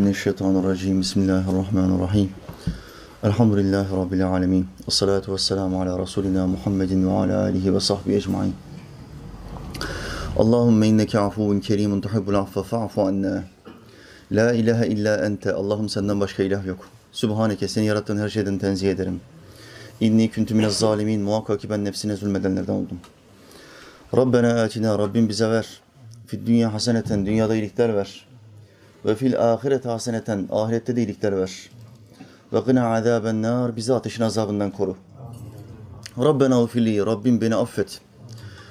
Euzubillahimineşşeytanirracim. Bismillahirrahmanirrahim. Elhamdülillahi Rabbil alemin. Esselatu vesselamu ala Resulina Muhammedin ve ala alihi ve sahbihi ecmain. Allahümme inneke afuvun kerimun tuhibbul affe fa'fu anna. La ilahe illa ente. Allah'ım senden başka ilah yok. Sübhaneke seni yarattığın her şeyden tenzih ederim. İnni küntü minez zalimin. Muhakkak ki ben nefsine zulmedenlerden oldum. Rabbena atina. Rabbim bize ver. Fid dünya haseneten. Dünyada iyilikler ver. Ve fil ahirete haseneten. Ahirette de iyilikler ver. Ve gına azaben nar. Bizi ateşin azabından koru. Rabbena ufili. Rabbim beni affet.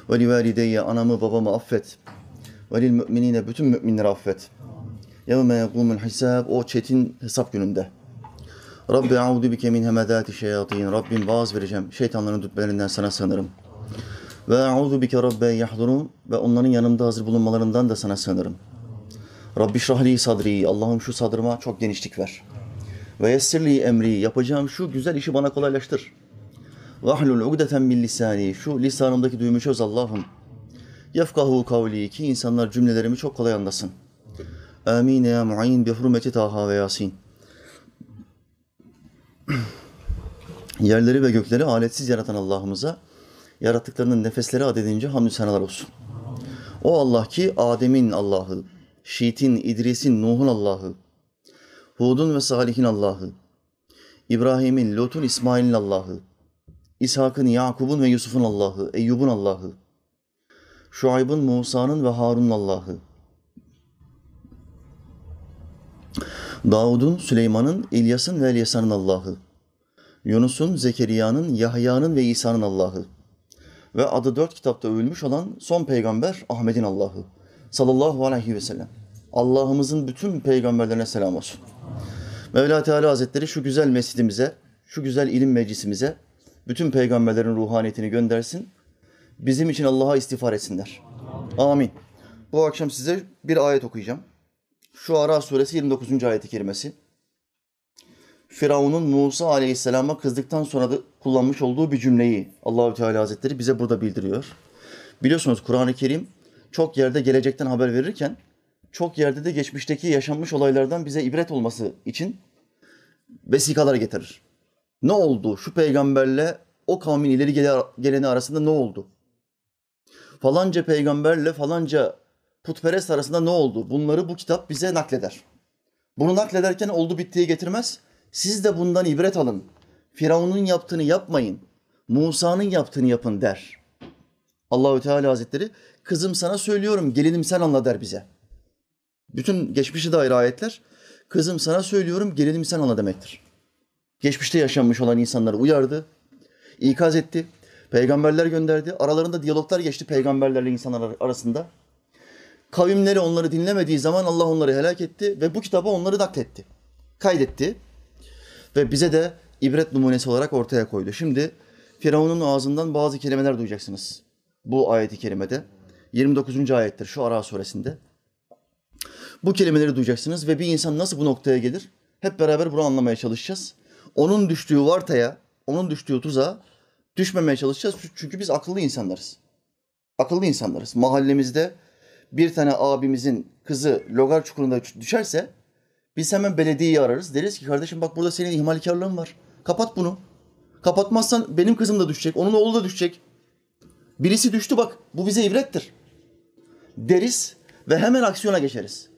Ve li valideyye. Anamı babamı affet. Ve lil müminine. Bütün müminleri affet. Yevme yegumul hisab. O çetin hesap gününde. Rabbi audu bike min hemedati şeyatin. Rabbim vaaz vereceğim. Şeytanların dütmelerinden sana sığınırım. Ve audu bike rabbe yahdurun. Ve onların yanımda hazır bulunmalarından da sana sığınırım. Rabbi şrahli sadri. Allah'ım şu sadrıma çok genişlik ver. Ve yessirli emri. Yapacağım şu güzel işi bana kolaylaştır. Vahlul ugdeten min lisani. Şu lisanımdaki düğümü çöz Allah'ım. Yefkahu kavli. Ki insanlar cümlelerimi çok kolay anlasın. Amin ya mu'in bi hurmeti Taha ve Yasin. Yerleri ve gökleri aletsiz yaratan Allah'ımıza yarattıklarının nefesleri adedince hamdü senalar olsun. O Allah ki Adem'in Allah'ı, Şiit'in, İdris'in, Nuh'un Allah'ı, Hud'un ve Salih'in Allah'ı, İbrahim'in, Lut'un, İsmail'in Allah'ı, İshak'ın, Yakub'un ve Yusuf'un Allah'ı, Eyyub'un Allah'ı, Şuayb'ın, Musa'nın ve Harun'un Allah'ı, Davud'un, Süleyman'ın, İlyas'ın ve Elyasa'nın Allah'ı, Yunus'un, Zekeriya'nın, Yahya'nın ve İsa'nın Allah'ı ve adı dört kitapta övülmüş olan son peygamber Ahmet'in Allah'ı sallallahu aleyhi ve sellem. Allah'ımızın bütün peygamberlerine selam olsun. Mevla Teala Hazretleri şu güzel mescidimize, şu güzel ilim meclisimize bütün peygamberlerin ruhaniyetini göndersin. Bizim için Allah'a istiğfar etsinler. Amin. Bu akşam size bir ayet okuyacağım. Şu Ara suresi 29. ayeti kerimesi. Firavun'un Musa aleyhisselama kızdıktan sonra da kullanmış olduğu bir cümleyi Allahü Teala Hazretleri bize burada bildiriyor. Biliyorsunuz Kur'an-ı Kerim çok yerde gelecekten haber verirken çok yerde de geçmişteki yaşanmış olaylardan bize ibret olması için vesikalar getirir. Ne oldu? Şu peygamberle o kavmin ileri geleni arasında ne oldu? Falanca peygamberle falanca putperest arasında ne oldu? Bunları bu kitap bize nakleder. Bunu naklederken oldu bittiği getirmez. Siz de bundan ibret alın. Firavun'un yaptığını yapmayın. Musa'nın yaptığını yapın der. Allahü Teala Hazretleri kızım sana söylüyorum gelinim sen anla der bize. Bütün geçmişe dair ayetler kızım sana söylüyorum gelinim sen anla demektir. Geçmişte yaşanmış olan insanları uyardı, ikaz etti, peygamberler gönderdi. Aralarında diyaloglar geçti peygamberlerle insanlar arasında. Kavimleri onları dinlemediği zaman Allah onları helak etti ve bu kitaba onları nakletti. Kaydetti ve bize de ibret numunesi olarak ortaya koydu. Şimdi Firavun'un ağzından bazı kelimeler duyacaksınız. Bu ayeti kerimede. 29. ayettir şu Ara suresinde. Bu kelimeleri duyacaksınız ve bir insan nasıl bu noktaya gelir? Hep beraber bunu anlamaya çalışacağız. Onun düştüğü vartaya, onun düştüğü tuzağa düşmemeye çalışacağız. Çünkü biz akıllı insanlarız. Akıllı insanlarız. Mahallemizde bir tane abimizin kızı logar çukurunda düşerse biz hemen belediyeyi ararız. Deriz ki kardeşim bak burada senin ihmalkarlığın var. Kapat bunu. Kapatmazsan benim kızım da düşecek, onun oğlu da düşecek. Birisi düştü bak bu bize ibrettir. Deriz ve hemen aksiyona geçeriz.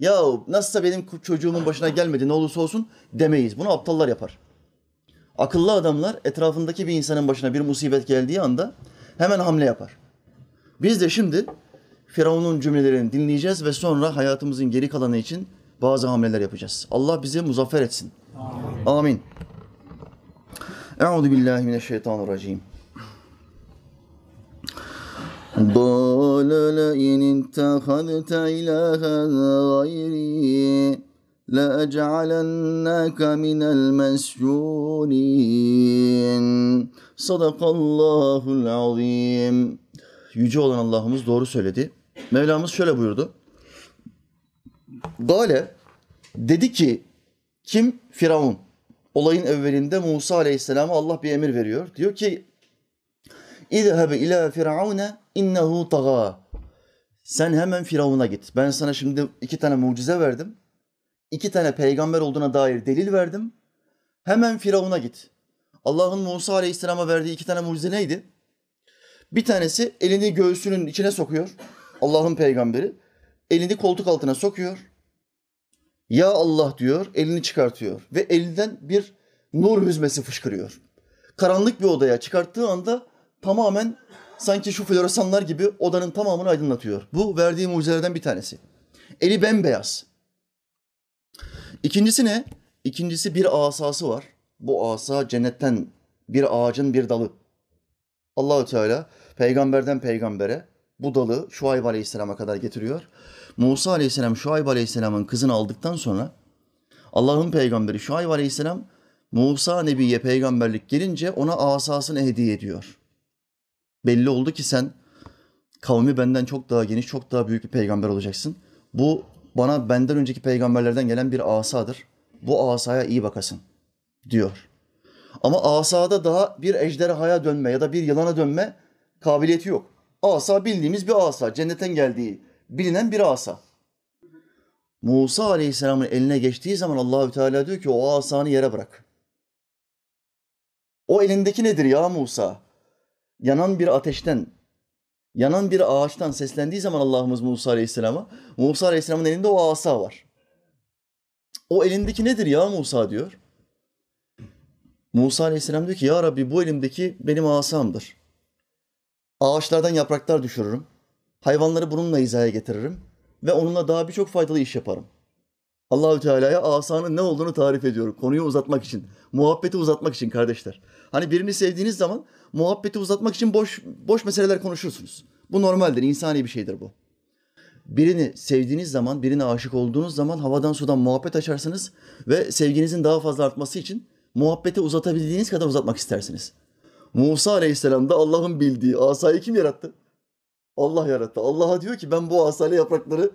Ya nasılsa benim çocuğumun başına gelmedi ne olursa olsun demeyiz. Bunu aptallar yapar. Akıllı adamlar etrafındaki bir insanın başına bir musibet geldiği anda hemen hamle yapar. Biz de şimdi Firavun'un cümlelerini dinleyeceğiz ve sonra hayatımızın geri kalanı için bazı hamleler yapacağız. Allah bizi muzaffer etsin. Amin. Euzu billahi mineşşeytanirracim. قال لئن اتخذت إلها غيري لأجعلنك من المسجونين صدق الله العظيم Yüce olan Allah'ımız doğru söyledi. Mevlamız şöyle buyurdu. Gale dedi ki kim? Firavun. Olayın evvelinde Musa Aleyhisselam'a Allah bir emir veriyor. Diyor ki İzhebe ila firavune innehu taga. Sen hemen Firavun'a git. Ben sana şimdi iki tane mucize verdim. iki tane peygamber olduğuna dair delil verdim. Hemen Firavun'a git. Allah'ın Musa Aleyhisselam'a verdiği iki tane mucize neydi? Bir tanesi elini göğsünün içine sokuyor. Allah'ın peygamberi. Elini koltuk altına sokuyor. Ya Allah diyor, elini çıkartıyor. Ve elinden bir nur hüzmesi fışkırıyor. Karanlık bir odaya çıkarttığı anda tamamen sanki şu floresanlar gibi odanın tamamını aydınlatıyor. Bu verdiği mucizelerden bir tanesi. Eli bembeyaz. İkincisi ne? İkincisi bir asası var. Bu asa cennetten bir ağacın bir dalı. Allahü Teala peygamberden peygambere bu dalı Şuayb Aleyhisselam'a kadar getiriyor. Musa Aleyhisselam Şuayb Aleyhisselam'ın kızını aldıktan sonra Allah'ın peygamberi Şuayb Aleyhisselam Musa Nebi'ye peygamberlik gelince ona asasını hediye ediyor. Belli oldu ki sen kavmi benden çok daha geniş, çok daha büyük bir peygamber olacaksın. Bu bana benden önceki peygamberlerden gelen bir asadır. Bu asaya iyi bakasın diyor. Ama asada daha bir ejderhaya dönme ya da bir yılana dönme kabiliyeti yok. Asa bildiğimiz bir asa. Cennetten geldiği bilinen bir asa. Musa Aleyhisselam'ın eline geçtiği zaman Allahü Teala diyor ki o asanı yere bırak. O elindeki nedir ya Musa? Yanan bir ateşten, yanan bir ağaçtan seslendiği zaman Allah'ımız Musa Aleyhisselam'a, Musa Aleyhisselam'ın elinde o asa var. O elindeki nedir ya Musa diyor. Musa Aleyhisselam diyor ki ya Rabbi bu elimdeki benim asamdır. Ağaçlardan yapraklar düşürürüm. Hayvanları bununla hizaya getiririm ve onunla daha birçok faydalı iş yaparım. Allahü Teala'ya asanın ne olduğunu tarif ediyorum. Konuyu uzatmak için, muhabbeti uzatmak için kardeşler. Hani birini sevdiğiniz zaman muhabbeti uzatmak için boş boş meseleler konuşursunuz. Bu normaldir, insani bir şeydir bu. Birini sevdiğiniz zaman, birine aşık olduğunuz zaman havadan sudan muhabbet açarsınız ve sevginizin daha fazla artması için muhabbeti uzatabildiğiniz kadar uzatmak istersiniz. Musa Aleyhisselam da Allah'ın bildiği asayı kim yarattı? Allah yarattı. Allah'a diyor ki ben bu asayla yaprakları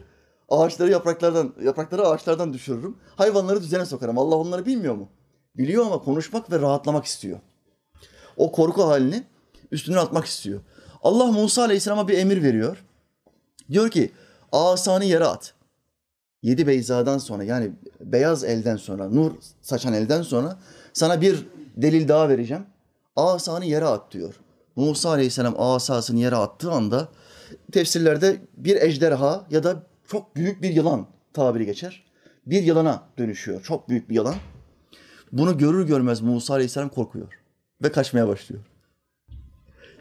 ağaçları yapraklardan yaprakları ağaçlardan düşürürüm. Hayvanları düzene sokarım. Allah onları bilmiyor mu? Biliyor ama konuşmak ve rahatlamak istiyor. O korku halini üstüne atmak istiyor. Allah Musa Aleyhisselam'a bir emir veriyor. Diyor ki asanı yere at. Yedi beyzadan sonra yani beyaz elden sonra, nur saçan elden sonra sana bir delil daha vereceğim. Asanı yere at diyor. Musa Aleyhisselam asasını yere attığı anda tefsirlerde bir ejderha ya da çok büyük bir yılan tabiri geçer. Bir yılana dönüşüyor. Çok büyük bir yılan. Bunu görür görmez Musa Aleyhisselam korkuyor ve kaçmaya başlıyor.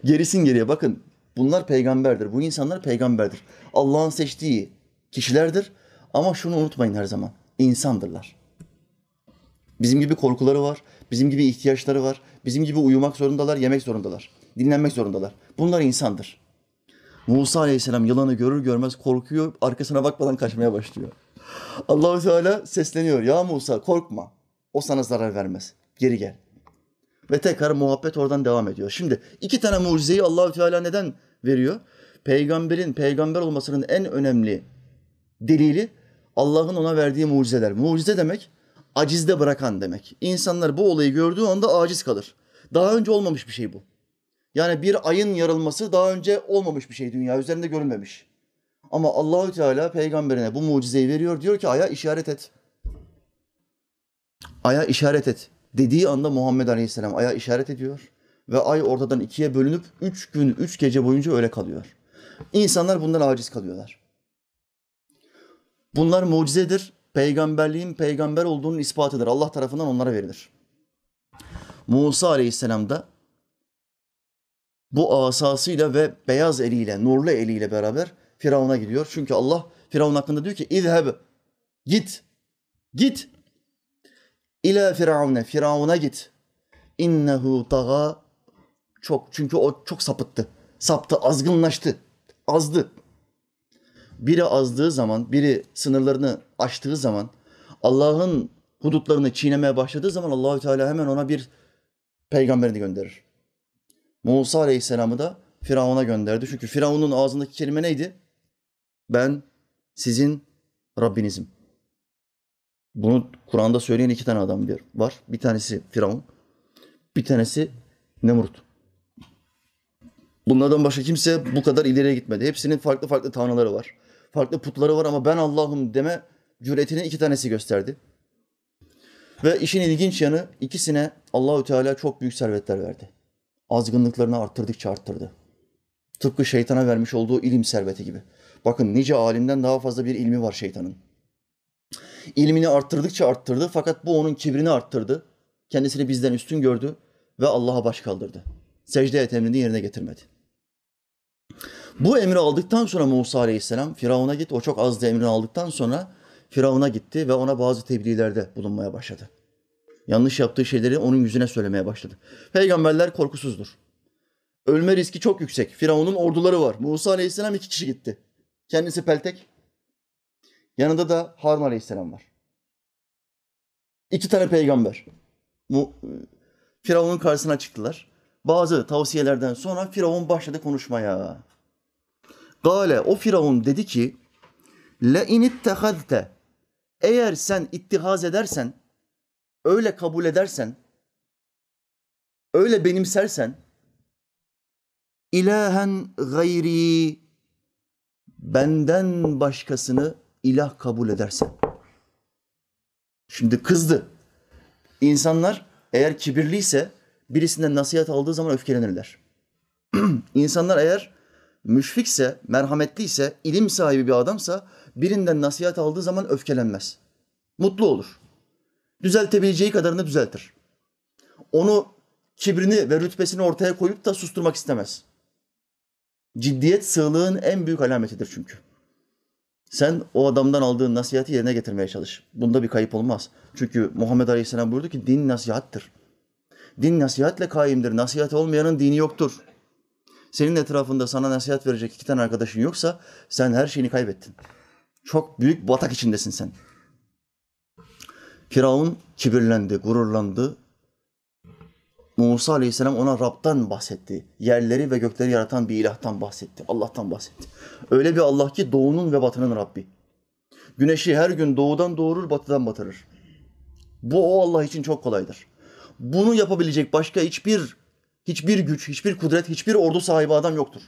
Gerisin geriye bakın bunlar peygamberdir. Bu insanlar peygamberdir. Allah'ın seçtiği kişilerdir. Ama şunu unutmayın her zaman. insandırlar. Bizim gibi korkuları var. Bizim gibi ihtiyaçları var. Bizim gibi uyumak zorundalar, yemek zorundalar. Dinlenmek zorundalar. Bunlar insandır. Musa Aleyhisselam yılanı görür görmez korkuyor, arkasına bakmadan kaçmaya başlıyor. Allahu Teala sesleniyor. Ya Musa korkma. O sana zarar vermez. Geri gel. Ve tekrar muhabbet oradan devam ediyor. Şimdi iki tane mucizeyi Allahü Teala neden veriyor? Peygamberin peygamber olmasının en önemli delili Allah'ın ona verdiği mucizeler. Mucize demek acizde bırakan demek. İnsanlar bu olayı gördüğü anda aciz kalır. Daha önce olmamış bir şey bu. Yani bir ayın yarılması daha önce olmamış bir şey dünya üzerinde görülmemiş. Ama Allahü Teala peygamberine bu mucizeyi veriyor. Diyor ki aya işaret et. Aya işaret et. Dediği anda Muhammed Aleyhisselam aya işaret ediyor. Ve ay ortadan ikiye bölünüp üç gün, üç gece boyunca öyle kalıyor. İnsanlar bundan aciz kalıyorlar. Bunlar mucizedir. Peygamberliğin peygamber olduğunun ispatıdır. Allah tarafından onlara verilir. Musa Aleyhisselam da bu asasıyla ve beyaz eliyle, nurlu eliyle beraber Firavun'a gidiyor. Çünkü Allah Firavun hakkında diyor ki İzheb, git, git. İlâ firavune, Firavun'a git. İnnehu taga, çok çünkü o çok sapıttı. Saptı, azgınlaştı, azdı. Biri azdığı zaman, biri sınırlarını aştığı zaman, Allah'ın hudutlarını çiğnemeye başladığı zaman Allahü Teala hemen ona bir peygamberini gönderir. Musa Aleyhisselam'ı da Firavun'a gönderdi. Çünkü Firavun'un ağzındaki kelime neydi? Ben sizin Rabbinizim. Bunu Kur'an'da söyleyen iki tane adam var. Bir tanesi Firavun, bir tanesi Nemrut. Bunlardan başka kimse bu kadar ileriye gitmedi. Hepsinin farklı farklı tanrıları var. Farklı putları var ama ben Allah'ım deme cüretinin iki tanesi gösterdi. Ve işin ilginç yanı ikisine Allahü Teala çok büyük servetler verdi. Azgınlıklarını arttırdıkça arttırdı. Tıpkı şeytana vermiş olduğu ilim serveti gibi. Bakın nice alimden daha fazla bir ilmi var şeytanın. İlmini arttırdıkça arttırdı fakat bu onun kibrini arttırdı. Kendisini bizden üstün gördü ve Allah'a baş kaldırdı. Secde et emrini yerine getirmedi. Bu emri aldıktan sonra Musa Aleyhisselam Firavun'a git. O çok azdı emrini aldıktan sonra Firavun'a gitti ve ona bazı tebliğlerde bulunmaya başladı. Yanlış yaptığı şeyleri onun yüzüne söylemeye başladı. Peygamberler korkusuzdur. Ölme riski çok yüksek. Firavun'un orduları var. Musa Aleyhisselam iki kişi gitti. Kendisi peltek. Yanında da Harun Aleyhisselam var. İki tane peygamber. Mu, Firavun'un karşısına çıktılar. Bazı tavsiyelerden sonra Firavun başladı konuşmaya. Gale o Firavun dedi ki le inittehazte eğer sen ittihaz edersen öyle kabul edersen öyle benimsersen ilahen gayri benden başkasını ilah kabul edersen. Şimdi kızdı. İnsanlar eğer kibirliyse birisinden nasihat aldığı zaman öfkelenirler. İnsanlar eğer müşfikse, merhametliyse, ilim sahibi bir adamsa birinden nasihat aldığı zaman öfkelenmez. Mutlu olur. Düzeltebileceği kadarını düzeltir. Onu kibrini ve rütbesini ortaya koyup da susturmak istemez. Ciddiyet sığlığın en büyük alametidir çünkü. Sen o adamdan aldığın nasihati yerine getirmeye çalış. Bunda bir kayıp olmaz. Çünkü Muhammed Aleyhisselam buyurdu ki din nasihattır. Din nasihatle kaimdir. Nasihat olmayanın dini yoktur. Senin etrafında sana nasihat verecek iki tane arkadaşın yoksa sen her şeyini kaybettin. Çok büyük batak içindesin sen. Firavun kibirlendi, gururlandı. Musa Aleyhisselam ona Rab'dan bahsetti. Yerleri ve gökleri yaratan bir ilahtan bahsetti. Allah'tan bahsetti. Öyle bir Allah ki doğunun ve batının Rabbi. Güneşi her gün doğudan doğurur, batıdan batırır. Bu o Allah için çok kolaydır. Bunu yapabilecek başka hiçbir hiçbir güç, hiçbir kudret, hiçbir ordu sahibi adam yoktur.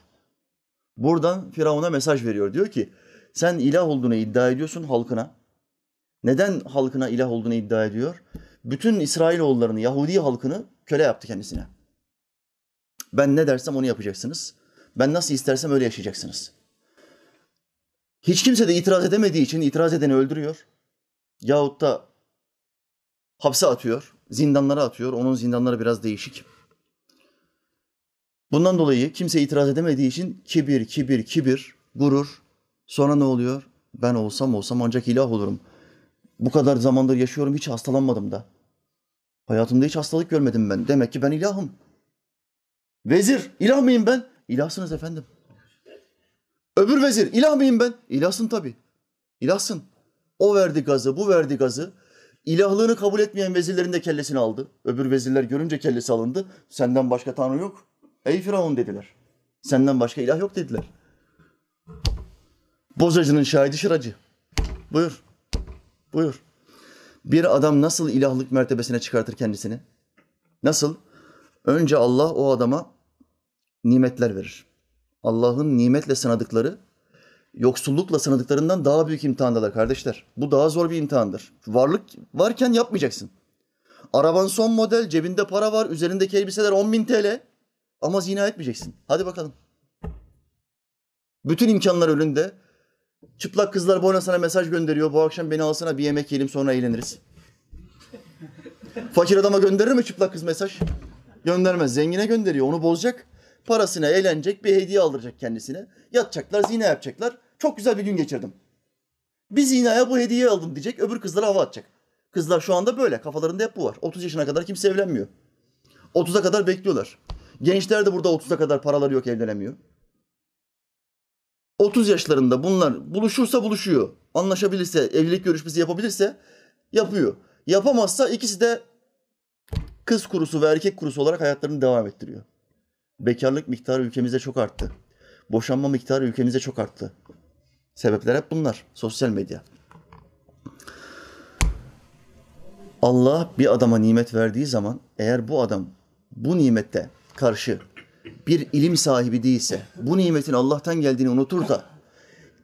Buradan Firavun'a mesaj veriyor. Diyor ki sen ilah olduğunu iddia ediyorsun halkına. Neden halkına ilah olduğunu iddia ediyor? Bütün İsrailoğullarını, Yahudi halkını köle yaptı kendisine. Ben ne dersem onu yapacaksınız. Ben nasıl istersem öyle yaşayacaksınız. Hiç kimse de itiraz edemediği için itiraz edeni öldürüyor. Yahut da hapse atıyor, zindanlara atıyor. Onun zindanları biraz değişik. Bundan dolayı kimse itiraz edemediği için kibir, kibir, kibir, gurur. Sonra ne oluyor? Ben olsam olsam ancak ilah olurum. Bu kadar zamandır yaşıyorum hiç hastalanmadım da. Hayatımda hiç hastalık görmedim ben. Demek ki ben ilahım. Vezir, ilah mıyım ben? İlahsınız efendim. Öbür vezir, ilah mıyım ben? İlahsın tabii. İlahsın. O verdi gazı, bu verdi gazı. İlahlığını kabul etmeyen vezirlerin de kellesini aldı. Öbür vezirler görünce kellesi alındı. Senden başka tanrı yok. Ey Firavun dediler. Senden başka ilah yok dediler. Bozacının şahidi şıracı. Buyur. Buyur. Bir adam nasıl ilahlık mertebesine çıkartır kendisini? Nasıl? Önce Allah o adama nimetler verir. Allah'ın nimetle sınadıkları yoksullukla sınadıklarından daha büyük imtihandalar kardeşler. Bu daha zor bir imtihandır. Varlık varken yapmayacaksın. Araban son model, cebinde para var, üzerindeki elbiseler 10 bin TL. Ama zina etmeyeceksin. Hadi bakalım. Bütün imkanlar önünde. Çıplak kızlar boyuna sana mesaj gönderiyor. Bu akşam beni alsana bir yemek yiyelim sonra eğleniriz. Fakir adama gönderir mi çıplak kız mesaj? Göndermez. Zengine gönderiyor. Onu bozacak. Parasına eğlenecek, bir hediye aldıracak kendisine. Yatacaklar, zina yapacaklar. Çok güzel bir gün geçirdim. Bir zinaya bu hediye aldım diyecek. Öbür kızlara hava atacak. Kızlar şu anda böyle. Kafalarında hep bu var. 30 yaşına kadar kimse evlenmiyor. 30'a kadar bekliyorlar. Gençler de burada 30'a kadar paraları yok evlenemiyor. 30 yaşlarında bunlar buluşursa buluşuyor. Anlaşabilirse, evlilik görüşmesi yapabilirse yapıyor. Yapamazsa ikisi de kız kurusu ve erkek kurusu olarak hayatlarını devam ettiriyor. Bekarlık miktarı ülkemizde çok arttı. Boşanma miktarı ülkemizde çok arttı. Sebepler hep bunlar. Sosyal medya. Allah bir adama nimet verdiği zaman eğer bu adam bu nimette karşı bir ilim sahibi değilse, bu nimetin Allah'tan geldiğini unutur da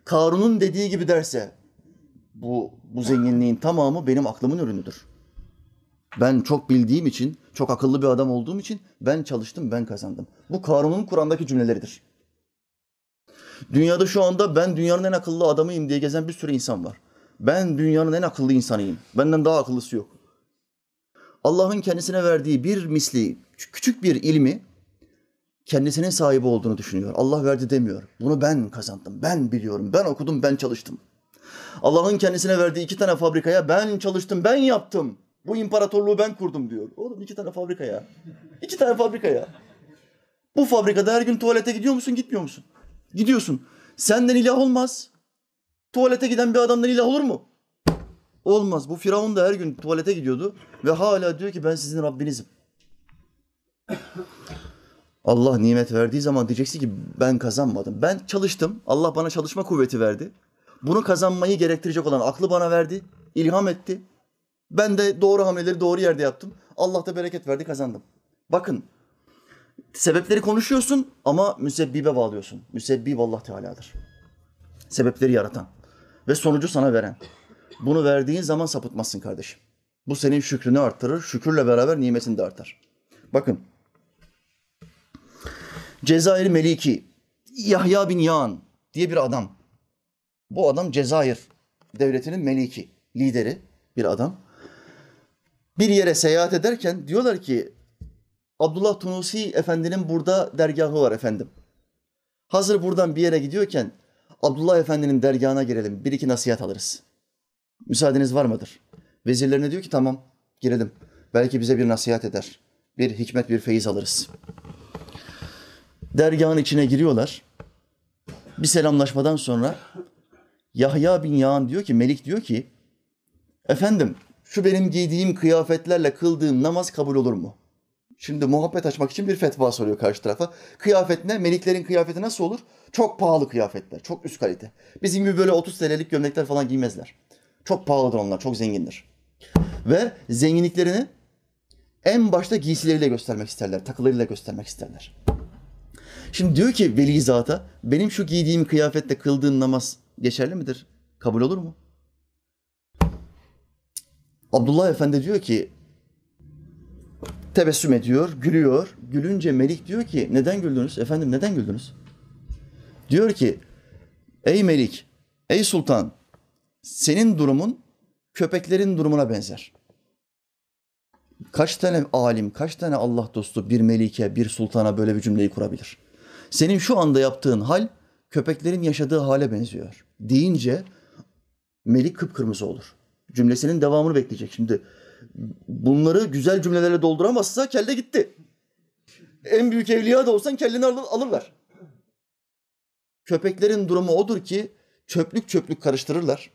Karun'un dediği gibi derse Bu, bu zenginliğin tamamı benim aklımın ürünüdür. Ben çok bildiğim için, çok akıllı bir adam olduğum için ben çalıştım, ben kazandım. Bu Karun'un Kur'an'daki cümleleridir. Dünyada şu anda ben dünyanın en akıllı adamıyım diye gezen bir sürü insan var. Ben dünyanın en akıllı insanıyım. Benden daha akıllısı yok. Allah'ın kendisine verdiği bir misli, küçük bir ilmi kendisinin sahibi olduğunu düşünüyor. Allah verdi demiyor. Bunu ben kazandım, ben biliyorum, ben okudum, ben çalıştım. Allah'ın kendisine verdiği iki tane fabrikaya ben çalıştım, ben yaptım. Bu imparatorluğu ben kurdum diyor. Oğlum iki tane fabrika ya. İki tane fabrika ya. Bu fabrikada her gün tuvalete gidiyor musun, gitmiyor musun? Gidiyorsun. Senden ilah olmaz. Tuvalete giden bir adamdan ilah olur mu? Olmaz. Bu Firavun da her gün tuvalete gidiyordu ve hala diyor ki ben sizin Rabbinizim. Allah nimet verdiği zaman diyeceksin ki ben kazanmadım. Ben çalıştım. Allah bana çalışma kuvveti verdi. Bunu kazanmayı gerektirecek olan aklı bana verdi. ilham etti. Ben de doğru hamleleri doğru yerde yaptım. Allah da bereket verdi kazandım. Bakın sebepleri konuşuyorsun ama müsebbibe bağlıyorsun. Müsebbib Allah Teala'dır. Sebepleri yaratan ve sonucu sana veren. Bunu verdiğin zaman sapıtmazsın kardeşim. Bu senin şükrünü arttırır. Şükürle beraber nimetin de artar. Bakın. Cezayir Meliki Yahya bin Yağan diye bir adam. Bu adam Cezayir devletinin meliki, lideri bir adam. Bir yere seyahat ederken diyorlar ki Abdullah Tunusi Efendi'nin burada dergahı var efendim. Hazır buradan bir yere gidiyorken Abdullah Efendi'nin dergahına girelim. Bir iki nasihat alırız. Müsaadeniz var mıdır? Vezirlerine diyor ki tamam girelim. Belki bize bir nasihat eder. Bir hikmet, bir feyiz alırız. Dergahın içine giriyorlar. Bir selamlaşmadan sonra Yahya bin Yağan diyor ki, Melik diyor ki, efendim şu benim giydiğim kıyafetlerle kıldığım namaz kabul olur mu? Şimdi muhabbet açmak için bir fetva soruyor karşı tarafa. Kıyafet ne? Meliklerin kıyafeti nasıl olur? Çok pahalı kıyafetler, çok üst kalite. Bizim gibi böyle 30 TL'lik gömlekler falan giymezler. Çok pahalıdır onlar, çok zengindir. Ve zenginliklerini en başta giysileriyle göstermek isterler, takılarıyla göstermek isterler. Şimdi diyor ki veli zata, benim şu giydiğim kıyafetle kıldığım namaz geçerli midir? Kabul olur mu? Abdullah Efendi diyor ki, tebessüm ediyor, gülüyor. Gülünce Melik diyor ki, neden güldünüz? Efendim neden güldünüz? Diyor ki, ey Melik, ey Sultan, senin durumun köpeklerin durumuna benzer. Kaç tane alim, kaç tane Allah dostu bir melike, bir sultana böyle bir cümleyi kurabilir? Senin şu anda yaptığın hal köpeklerin yaşadığı hale benziyor. Deyince melik kıpkırmızı olur. Cümlesinin devamını bekleyecek. Şimdi bunları güzel cümlelerle dolduramazsa kelle gitti. En büyük evliya da olsan kelleni alırlar. Köpeklerin durumu odur ki çöplük çöplük karıştırırlar.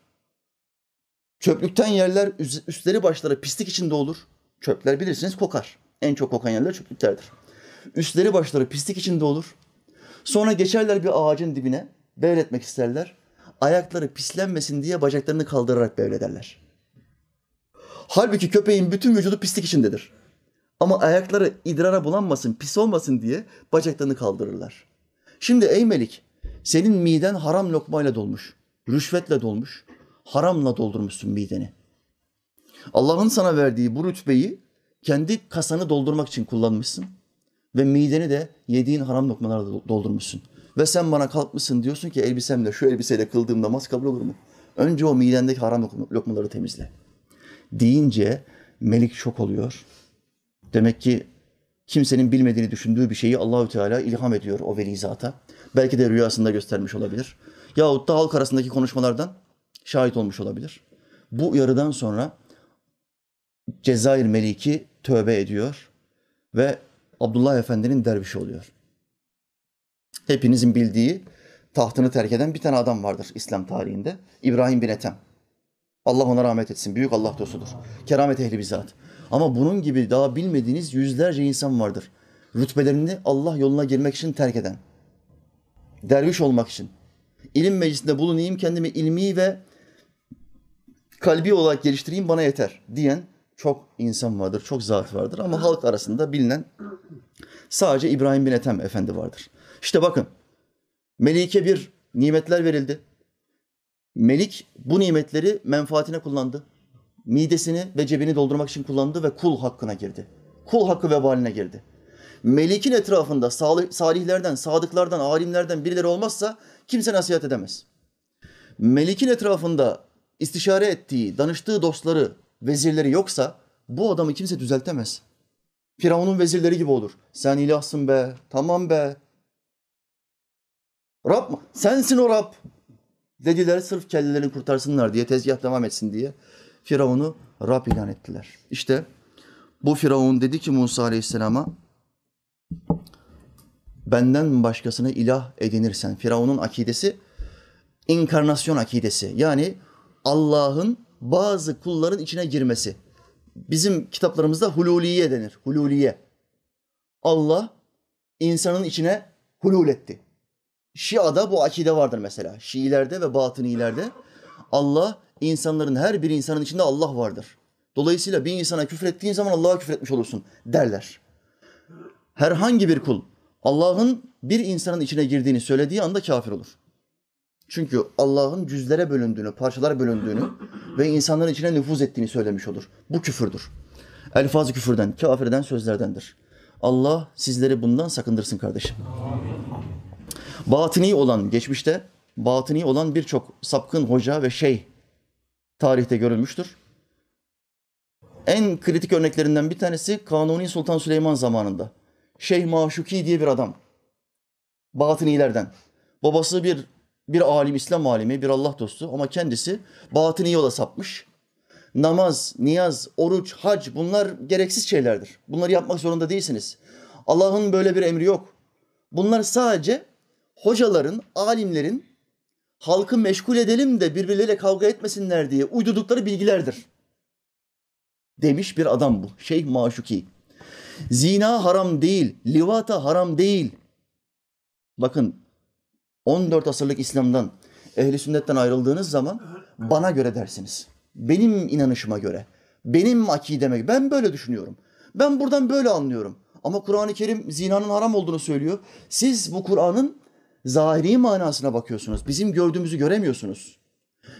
Çöplükten yerler üstleri başları pislik içinde olur. Çöpler bilirsiniz kokar. En çok kokan yerler çöplüklerdir. Üstleri başları pislik içinde olur. Sonra geçerler bir ağacın dibine, bevletmek isterler. Ayakları pislenmesin diye bacaklarını kaldırarak bevlederler. Halbuki köpeğin bütün vücudu pislik içindedir. Ama ayakları idrara bulanmasın, pis olmasın diye bacaklarını kaldırırlar. Şimdi ey Melik, senin miden haram lokmayla dolmuş, rüşvetle dolmuş, haramla doldurmuşsun mideni. Allah'ın sana verdiği bu rütbeyi kendi kasanı doldurmak için kullanmışsın. Ve mideni de yediğin haram lokmalarla doldurmuşsun. Ve sen bana kalkmışsın diyorsun ki elbisemle şu elbiseyle kıldığım namaz kabul olur mu? Önce o midendeki haram lokmaları temizle. Deyince Melik şok oluyor. Demek ki kimsenin bilmediğini düşündüğü bir şeyi Allahü Teala ilham ediyor o veli zata. Belki de rüyasında göstermiş olabilir. Yahut da halk arasındaki konuşmalardan şahit olmuş olabilir. Bu uyarıdan sonra Cezayir Meliki tövbe ediyor ve Abdullah Efendi'nin dervişi oluyor. Hepinizin bildiği tahtını terk eden bir tane adam vardır İslam tarihinde. İbrahim bin Ethem. Allah ona rahmet etsin. Büyük Allah dostudur. Keramet ehli bizzat. Ama bunun gibi daha bilmediğiniz yüzlerce insan vardır. Rütbelerini Allah yoluna girmek için terk eden. Derviş olmak için. İlim meclisinde bulunayım, kendimi ilmi ve kalbi olarak geliştireyim bana yeter diyen çok insan vardır, çok zat vardır ama halk arasında bilinen sadece İbrahim bin Ethem Efendi vardır. İşte bakın, Melike bir nimetler verildi. Melik bu nimetleri menfaatine kullandı. Midesini ve cebini doldurmak için kullandı ve kul hakkına girdi. Kul hakkı vebaline girdi. Melik'in etrafında salihlerden, sadıklardan, alimlerden birileri olmazsa kimse nasihat edemez. Melik'in etrafında istişare ettiği, danıştığı dostları, vezirleri yoksa bu adamı kimse düzeltemez. Firavun'un vezirleri gibi olur. Sen ilahsın be, tamam be. Rab mı? Sensin o Rab. Dediler sırf kellelerini kurtarsınlar diye, tezgah devam etsin diye. Firavun'u Rab ilan ettiler. İşte bu Firavun dedi ki Musa Aleyhisselam'a benden başkasını ilah edinirsen. Firavun'un akidesi inkarnasyon akidesi. Yani Allah'ın bazı kulların içine girmesi. Bizim kitaplarımızda hululiye denir. Hululiye. Allah insanın içine hulul etti. Şia'da bu akide vardır mesela. Şiilerde ve batınilerde Allah insanların her bir insanın içinde Allah vardır. Dolayısıyla bir insana küfür ettiğin zaman Allah'a küfür etmiş olursun derler. Herhangi bir kul Allah'ın bir insanın içine girdiğini söylediği anda kafir olur. Çünkü Allah'ın cüzlere bölündüğünü, parçalara bölündüğünü ve insanların içine nüfuz ettiğini söylemiş olur. Bu küfürdür. Elfaz-ı küfürden, kafir eden sözlerdendir. Allah sizleri bundan sakındırsın kardeşim. Batıni olan, geçmişte batıni olan birçok sapkın hoca ve şeyh tarihte görülmüştür. En kritik örneklerinden bir tanesi Kanuni Sultan Süleyman zamanında. Şeyh Maşuki diye bir adam. Batınilerden. Babası bir bir alim, İslam alimi, bir Allah dostu ama kendisi batıni yola sapmış. Namaz, niyaz, oruç, hac bunlar gereksiz şeylerdir. Bunları yapmak zorunda değilsiniz. Allah'ın böyle bir emri yok. Bunlar sadece hocaların, alimlerin halkı meşgul edelim de birbirleriyle kavga etmesinler diye uydurdukları bilgilerdir. Demiş bir adam bu. Şeyh Maşuki. Zina haram değil, livata haram değil. Bakın 14 asırlık İslam'dan, ehli sünnetten ayrıldığınız zaman bana göre dersiniz. Benim inanışıma göre, benim akideme, ben böyle düşünüyorum. Ben buradan böyle anlıyorum. Ama Kur'an-ı Kerim zinanın haram olduğunu söylüyor. Siz bu Kur'an'ın zahiri manasına bakıyorsunuz. Bizim gördüğümüzü göremiyorsunuz.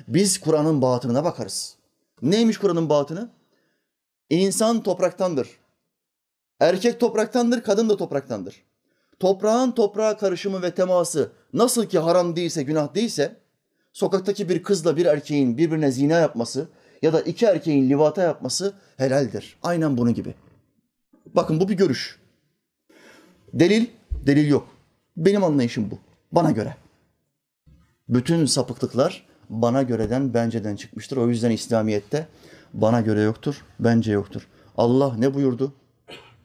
Biz Kur'an'ın batınına bakarız. Neymiş Kur'an'ın batını? İnsan topraktandır. Erkek topraktandır, kadın da topraktandır. Toprağın toprağa karışımı ve teması nasıl ki haram değilse, günah değilse, sokaktaki bir kızla bir erkeğin birbirine zina yapması ya da iki erkeğin livata yapması helaldir. Aynen bunun gibi. Bakın bu bir görüş. Delil, delil yok. Benim anlayışım bu. Bana göre. Bütün sapıklıklar bana göreden, benceden çıkmıştır. O yüzden İslamiyet'te bana göre yoktur, bence yoktur. Allah ne buyurdu?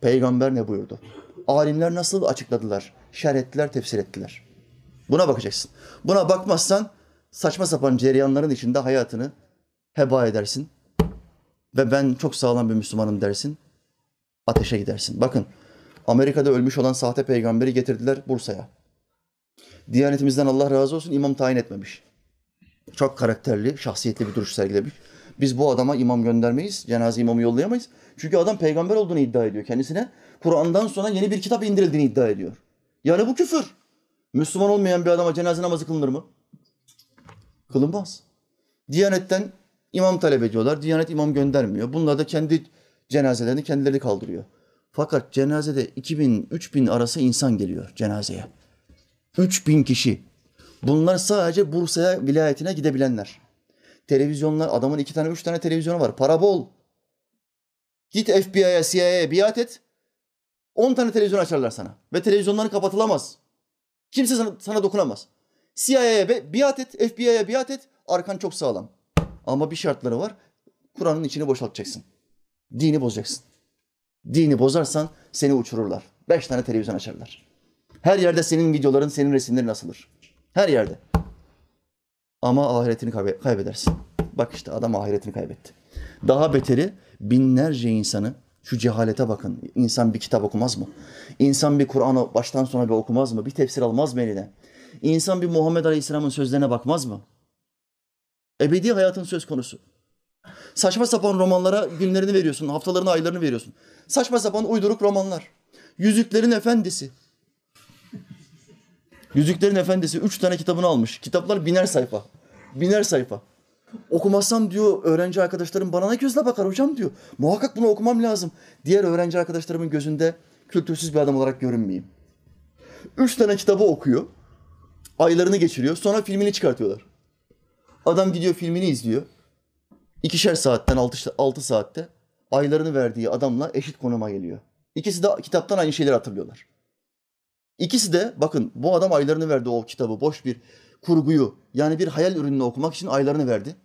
Peygamber ne buyurdu? Alimler nasıl açıkladılar? Şerh ettiler, tefsir ettiler. Buna bakacaksın. Buna bakmazsan saçma sapan cereyanların içinde hayatını heba edersin. Ve ben çok sağlam bir Müslümanım dersin. Ateşe gidersin. Bakın Amerika'da ölmüş olan sahte peygamberi getirdiler Bursa'ya. Diyanetimizden Allah razı olsun imam tayin etmemiş. Çok karakterli, şahsiyetli bir duruş sergilemiş. Biz bu adama imam göndermeyiz, cenaze imamı yollayamayız. Çünkü adam peygamber olduğunu iddia ediyor kendisine. Kur'an'dan sonra yeni bir kitap indirildiğini iddia ediyor. Yani bu küfür. Müslüman olmayan bir adama cenaze namazı kılınır mı? Kılınmaz. Diyanetten imam talep ediyorlar. Diyanet imam göndermiyor. Bunlar da kendi cenazelerini kendileri kaldırıyor. Fakat cenazede 2000 3000 arası insan geliyor cenazeye. 3000 kişi. Bunlar sadece Bursa'ya vilayetine gidebilenler. Televizyonlar adamın iki tane üç tane televizyonu var. Para bol. Git FBI'ye, CIA'ya biat et. 10 tane televizyon açarlar sana. Ve televizyonların kapatılamaz. Kimse sana, sana dokunamaz. CIA'ya biat et, FBI'ye biat et. Arkan çok sağlam. Ama bir şartları var. Kur'an'ın içini boşaltacaksın. Dini bozacaksın. Dini bozarsan seni uçururlar. Beş tane televizyon açarlar. Her yerde senin videoların, senin resimlerin asılır. Her yerde. Ama ahiretini kaybedersin. Bak işte adam ahiretini kaybetti. Daha beteri binlerce insanı şu cehalete bakın. İnsan bir kitap okumaz mı? İnsan bir Kur'an'ı baştan sona bir okumaz mı? Bir tefsir almaz mı eline? İnsan bir Muhammed Aleyhisselam'ın sözlerine bakmaz mı? Ebedi hayatın söz konusu. Saçma sapan romanlara günlerini veriyorsun, haftalarını, aylarını veriyorsun. Saçma sapan uyduruk romanlar. Yüzüklerin Efendisi. Yüzüklerin Efendisi üç tane kitabını almış. Kitaplar biner sayfa. Biner sayfa. Okumazsam diyor öğrenci arkadaşlarım bana ne gözle bakar hocam diyor. Muhakkak bunu okumam lazım. Diğer öğrenci arkadaşlarımın gözünde kültürsüz bir adam olarak görünmeyeyim. Üç tane kitabı okuyor. Aylarını geçiriyor. Sonra filmini çıkartıyorlar. Adam gidiyor filmini izliyor. İkişer saatten altı, altı saatte aylarını verdiği adamla eşit konuma geliyor. İkisi de kitaptan aynı şeyleri hatırlıyorlar. İkisi de bakın bu adam aylarını verdi o kitabı boş bir kurguyu yani bir hayal ürününü okumak için aylarını verdi.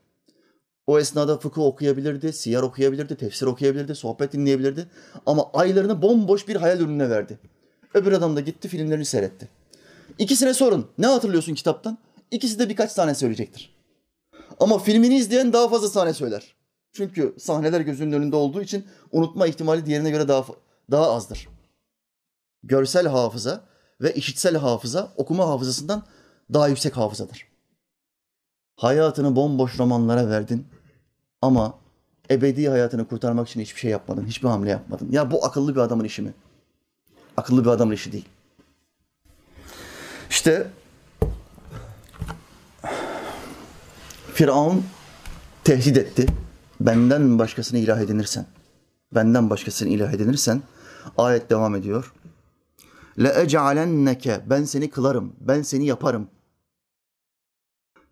O esnada fıkıh okuyabilirdi, siyer okuyabilirdi, tefsir okuyabilirdi, sohbet dinleyebilirdi. Ama aylarını bomboş bir hayal ürününe verdi. Öbür adam da gitti filmlerini seyretti. İkisine sorun ne hatırlıyorsun kitaptan? İkisi de birkaç tane söyleyecektir. Ama filmini izleyen daha fazla sahne söyler. Çünkü sahneler gözünün önünde olduğu için unutma ihtimali diğerine göre daha daha azdır. Görsel hafıza ve işitsel hafıza okuma hafızasından daha yüksek hafızadır. Hayatını bomboş romanlara verdin ama ebedi hayatını kurtarmak için hiçbir şey yapmadın, hiçbir hamle yapmadın. Ya bu akıllı bir adamın işi mi? Akıllı bir adamın işi değil. İşte Firavun tehdit etti. Benden başkasını ilah edinirsen, benden başkasını ilah edinirsen ayet devam ediyor. Le ec'alenneke ben seni kılarım, ben seni yaparım.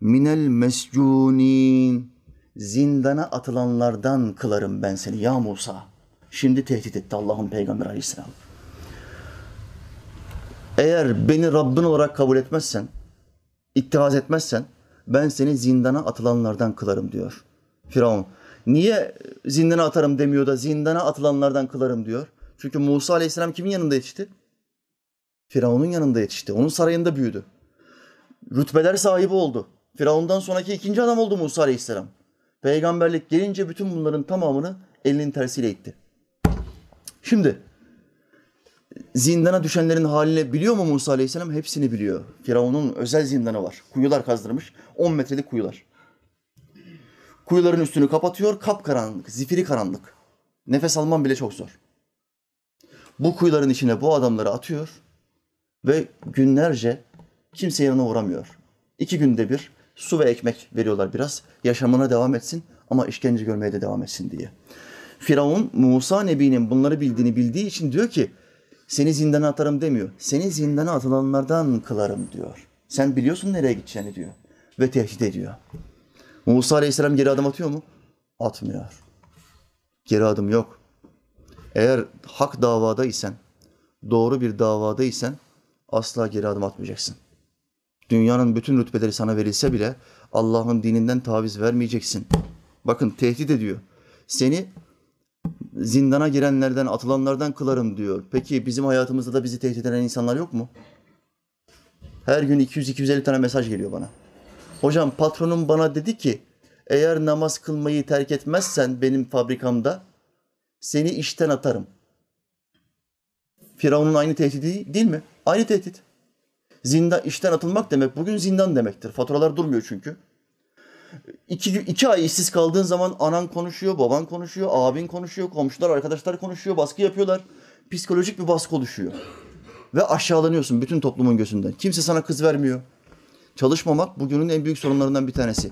Minel mescunin zindana atılanlardan kılarım ben seni ya Musa. Şimdi tehdit etti Allah'ın Peygamber Aleyhisselam. Eğer beni Rabbin olarak kabul etmezsen, ittihaz etmezsen ben seni zindana atılanlardan kılarım diyor. Firavun. Niye zindana atarım demiyor da zindana atılanlardan kılarım diyor. Çünkü Musa Aleyhisselam kimin yanında yetişti? Firavun'un yanında yetişti. Onun sarayında büyüdü. Rütbeler sahibi oldu. Firavun'dan sonraki ikinci adam oldu Musa Aleyhisselam. Peygamberlik gelince bütün bunların tamamını elinin tersiyle itti. Şimdi zindana düşenlerin halini biliyor mu Musa Aleyhisselam? Hepsini biliyor. Firavun'un özel zindanı var. Kuyular kazdırmış. 10 metrelik kuyular. Kuyuların üstünü kapatıyor. Kapkaranlık, zifiri karanlık. Nefes alman bile çok zor. Bu kuyuların içine bu adamları atıyor ve günlerce kimse yanına uğramıyor. İki günde bir su ve ekmek veriyorlar biraz. Yaşamına devam etsin ama işkence görmeye de devam etsin diye. Firavun Musa Nebi'nin bunları bildiğini bildiği için diyor ki seni zindana atarım demiyor. Seni zindana atılanlardan kılarım diyor. Sen biliyorsun nereye gideceğini diyor. Ve tehdit ediyor. Musa Aleyhisselam geri adım atıyor mu? Atmıyor. Geri adım yok. Eğer hak davada isen, doğru bir davada isen asla geri adım atmayacaksın. Dünyanın bütün rütbeleri sana verilse bile Allah'ın dininden taviz vermeyeceksin. Bakın tehdit ediyor. Seni zindana girenlerden, atılanlardan kılarım diyor. Peki bizim hayatımızda da bizi tehdit eden insanlar yok mu? Her gün 200-250 tane mesaj geliyor bana. Hocam patronum bana dedi ki eğer namaz kılmayı terk etmezsen benim fabrikamda seni işten atarım. Firavun'un aynı tehdidi değil mi? Aynı tehdit. Zindan, işten atılmak demek bugün zindan demektir. Faturalar durmuyor çünkü. İki, iki ay işsiz kaldığın zaman anan konuşuyor, baban konuşuyor, abin konuşuyor, komşular, arkadaşlar konuşuyor, baskı yapıyorlar. Psikolojik bir baskı oluşuyor. Ve aşağılanıyorsun bütün toplumun gözünden. Kimse sana kız vermiyor. Çalışmamak bugünün en büyük sorunlarından bir tanesi.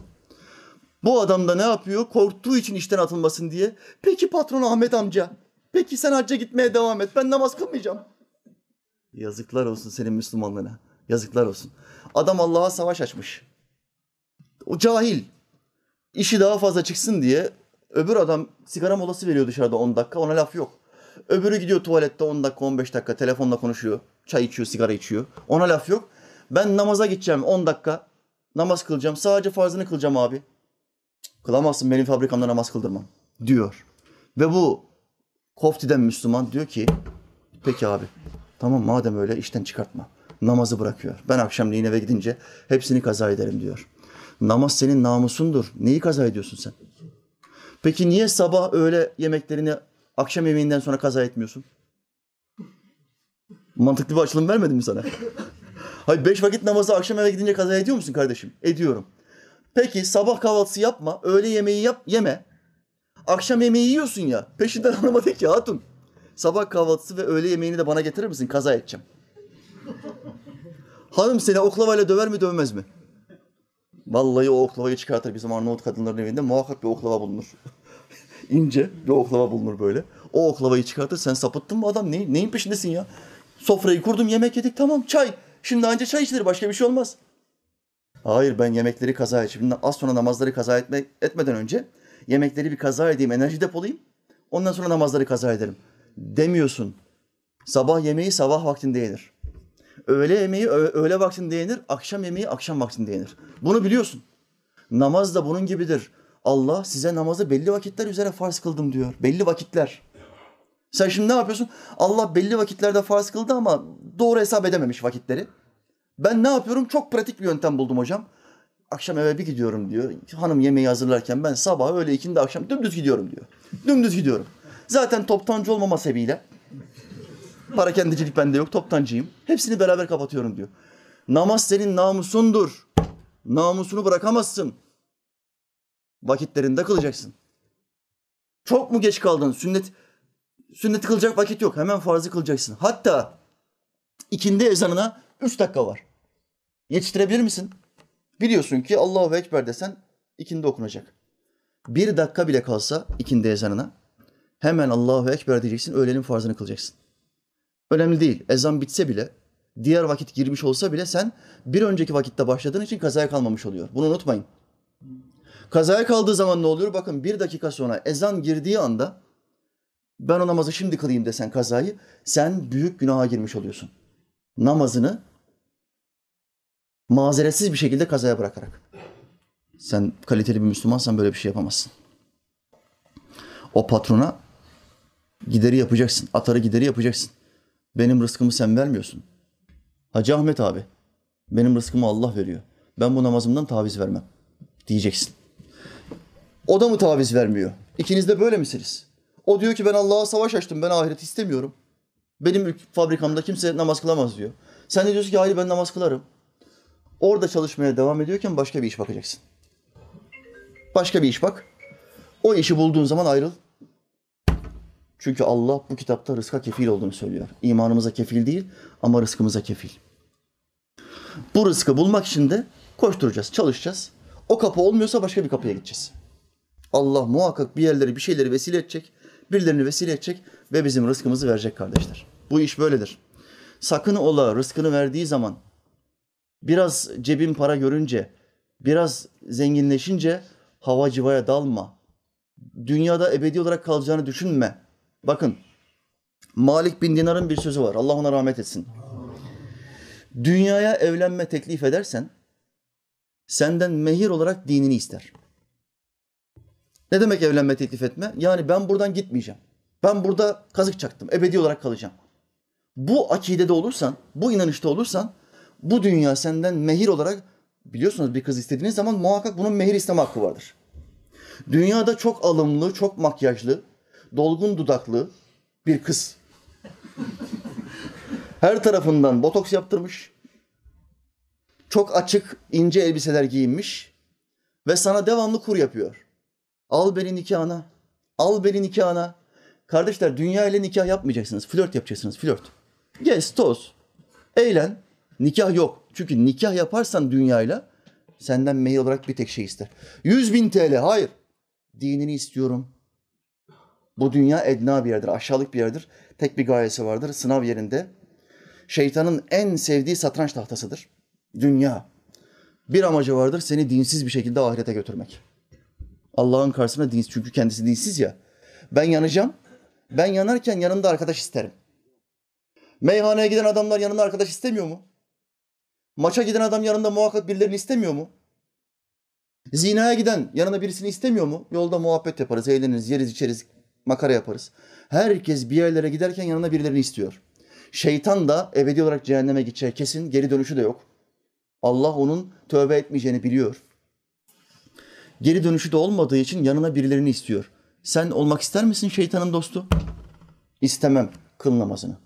Bu adam da ne yapıyor? Korktuğu için işten atılmasın diye. Peki patron Ahmet amca. Peki sen hacca gitmeye devam et. Ben namaz kılmayacağım. Yazıklar olsun senin Müslümanlığına. Yazıklar olsun. Adam Allah'a savaş açmış. O cahil. İşi daha fazla çıksın diye öbür adam sigara molası veriyor dışarıda 10 dakika ona laf yok. Öbürü gidiyor tuvalette 10 dakika 15 dakika telefonla konuşuyor. Çay içiyor, sigara içiyor. Ona laf yok. Ben namaza gideceğim 10 dakika. Namaz kılacağım. Sadece farzını kılacağım abi. Kılamazsın benim fabrikamda namaz kıldırmam diyor. Ve bu koftiden Müslüman diyor ki peki abi tamam madem öyle işten çıkartma. Namazı bırakıyor. Ben akşamleyin eve gidince hepsini kaza ederim diyor. Namaz senin namusundur. Neyi kaza ediyorsun sen? Peki niye sabah öğle yemeklerini akşam yemeğinden sonra kaza etmiyorsun? Mantıklı bir açılım vermedim mi sana? Hayır beş vakit namazı akşam eve gidince kaza ediyor musun kardeşim? Ediyorum. Peki sabah kahvaltısı yapma, öğle yemeği yap, yeme. Akşam yemeği yiyorsun ya. Peşinden anlamadı ki hatun. Sabah kahvaltısı ve öğle yemeğini de bana getirir misin? Kaza edeceğim. Hanım seni oklavayla döver mi dövmez mi? Vallahi o oklavayı çıkartır bizim Arnavut kadınların evinde muhakkak bir oklava bulunur. İnce bir oklava bulunur böyle. O oklavayı çıkartır sen sapıttın mı adam ne, neyin peşindesin ya? Sofrayı kurdum yemek yedik tamam çay. Şimdi anca çay içilir başka bir şey olmaz. Hayır ben yemekleri kaza edeyim. Az sonra namazları kaza etme, etmeden önce yemekleri bir kaza edeyim, enerji depolayayım. Ondan sonra namazları kaza ederim. Demiyorsun. Sabah yemeği sabah vaktinde yenir. Öğle yemeği öğle vaktinde yenir, akşam yemeği akşam vaktinde yenir. Bunu biliyorsun. Namaz da bunun gibidir. Allah size namazı belli vakitler üzere farz kıldım diyor. Belli vakitler. Sen şimdi ne yapıyorsun? Allah belli vakitlerde farz kıldı ama doğru hesap edememiş vakitleri. Ben ne yapıyorum? Çok pratik bir yöntem buldum hocam. Akşam eve bir gidiyorum diyor. Hanım yemeği hazırlarken ben sabah öyle ikindi akşam dümdüz gidiyorum diyor. Dümdüz gidiyorum. Zaten toptancı olmama sebebiyle Parakendicilik bende yok, toptancıyım. Hepsini beraber kapatıyorum diyor. Namaz senin namusundur. Namusunu bırakamazsın. Vakitlerinde kılacaksın. Çok mu geç kaldın? Sünnet sünneti kılacak vakit yok. Hemen farzı kılacaksın. Hatta ikindi ezanına üç dakika var. Yetiştirebilir misin? Biliyorsun ki Allahu Ekber desen ikindi okunacak. Bir dakika bile kalsa ikindi ezanına hemen Allahu Ekber diyeceksin, öğlenin farzını kılacaksın. Önemli değil. Ezan bitse bile, diğer vakit girmiş olsa bile sen bir önceki vakitte başladığın için kazaya kalmamış oluyor. Bunu unutmayın. Kazaya kaldığı zaman ne oluyor? Bakın bir dakika sonra ezan girdiği anda ben o namazı şimdi kılayım desen kazayı, sen büyük günaha girmiş oluyorsun. Namazını mazeretsiz bir şekilde kazaya bırakarak. Sen kaliteli bir Müslümansan böyle bir şey yapamazsın. O patrona gideri yapacaksın. Atarı gideri yapacaksın. Benim rızkımı sen vermiyorsun. Hacı Ahmet abi, benim rızkımı Allah veriyor. Ben bu namazımdan taviz vermem diyeceksin. O da mı taviz vermiyor? İkiniz de böyle misiniz? O diyor ki ben Allah'a savaş açtım, ben ahiret istemiyorum. Benim fabrikamda kimse namaz kılamaz diyor. Sen de diyorsun ki hayır ben namaz kılarım. Orada çalışmaya devam ediyorken başka bir iş bakacaksın. Başka bir iş bak. O işi bulduğun zaman ayrıl. Çünkü Allah bu kitapta rızka kefil olduğunu söylüyor. İmanımıza kefil değil ama rızkımıza kefil. Bu rızkı bulmak için de koşturacağız, çalışacağız. O kapı olmuyorsa başka bir kapıya gideceğiz. Allah muhakkak bir yerleri, bir şeyleri vesile edecek, birilerini vesile edecek ve bizim rızkımızı verecek kardeşler. Bu iş böyledir. Sakın ola rızkını verdiği zaman biraz cebin para görünce, biraz zenginleşince hava civaya dalma. Dünyada ebedi olarak kalacağını düşünme. Bakın Malik bin Dinar'ın bir sözü var. Allah ona rahmet etsin. Dünyaya evlenme teklif edersen senden mehir olarak dinini ister. Ne demek evlenme teklif etme? Yani ben buradan gitmeyeceğim. Ben burada kazık çaktım. Ebedi olarak kalacağım. Bu akidede olursan, bu inanışta olursan bu dünya senden mehir olarak biliyorsunuz bir kız istediğiniz zaman muhakkak bunun mehir isteme hakkı vardır. Dünyada çok alımlı, çok makyajlı, dolgun dudaklı bir kız. Her tarafından botoks yaptırmış. Çok açık, ince elbiseler giyinmiş ve sana devamlı kur yapıyor. Al beni nikahına, al beni nikahına. Kardeşler dünya ile nikah yapmayacaksınız, flört yapacaksınız, flört. Gez, toz, eğlen, nikah yok. Çünkü nikah yaparsan dünyayla senden meyil olarak bir tek şey ister. 100 bin TL, hayır. Dinini istiyorum, bu dünya edna bir yerdir, aşağılık bir yerdir. Tek bir gayesi vardır, sınav yerinde. Şeytanın en sevdiği satranç tahtasıdır. Dünya. Bir amacı vardır, seni dinsiz bir şekilde ahirete götürmek. Allah'ın karşısına dinsiz, çünkü kendisi dinsiz ya. Ben yanacağım, ben yanarken yanımda arkadaş isterim. Meyhaneye giden adamlar yanında arkadaş istemiyor mu? Maça giden adam yanında muhakkak birilerini istemiyor mu? Zinaya giden yanına birisini istemiyor mu? Yolda muhabbet yaparız, eğleniriz, yeriz, içeriz, makara yaparız. Herkes bir yerlere giderken yanına birilerini istiyor. Şeytan da ebedi olarak cehenneme gideceği kesin, geri dönüşü de yok. Allah onun tövbe etmeyeceğini biliyor. Geri dönüşü de olmadığı için yanına birilerini istiyor. Sen olmak ister misin şeytanın dostu? İstemem. Kıl namazını.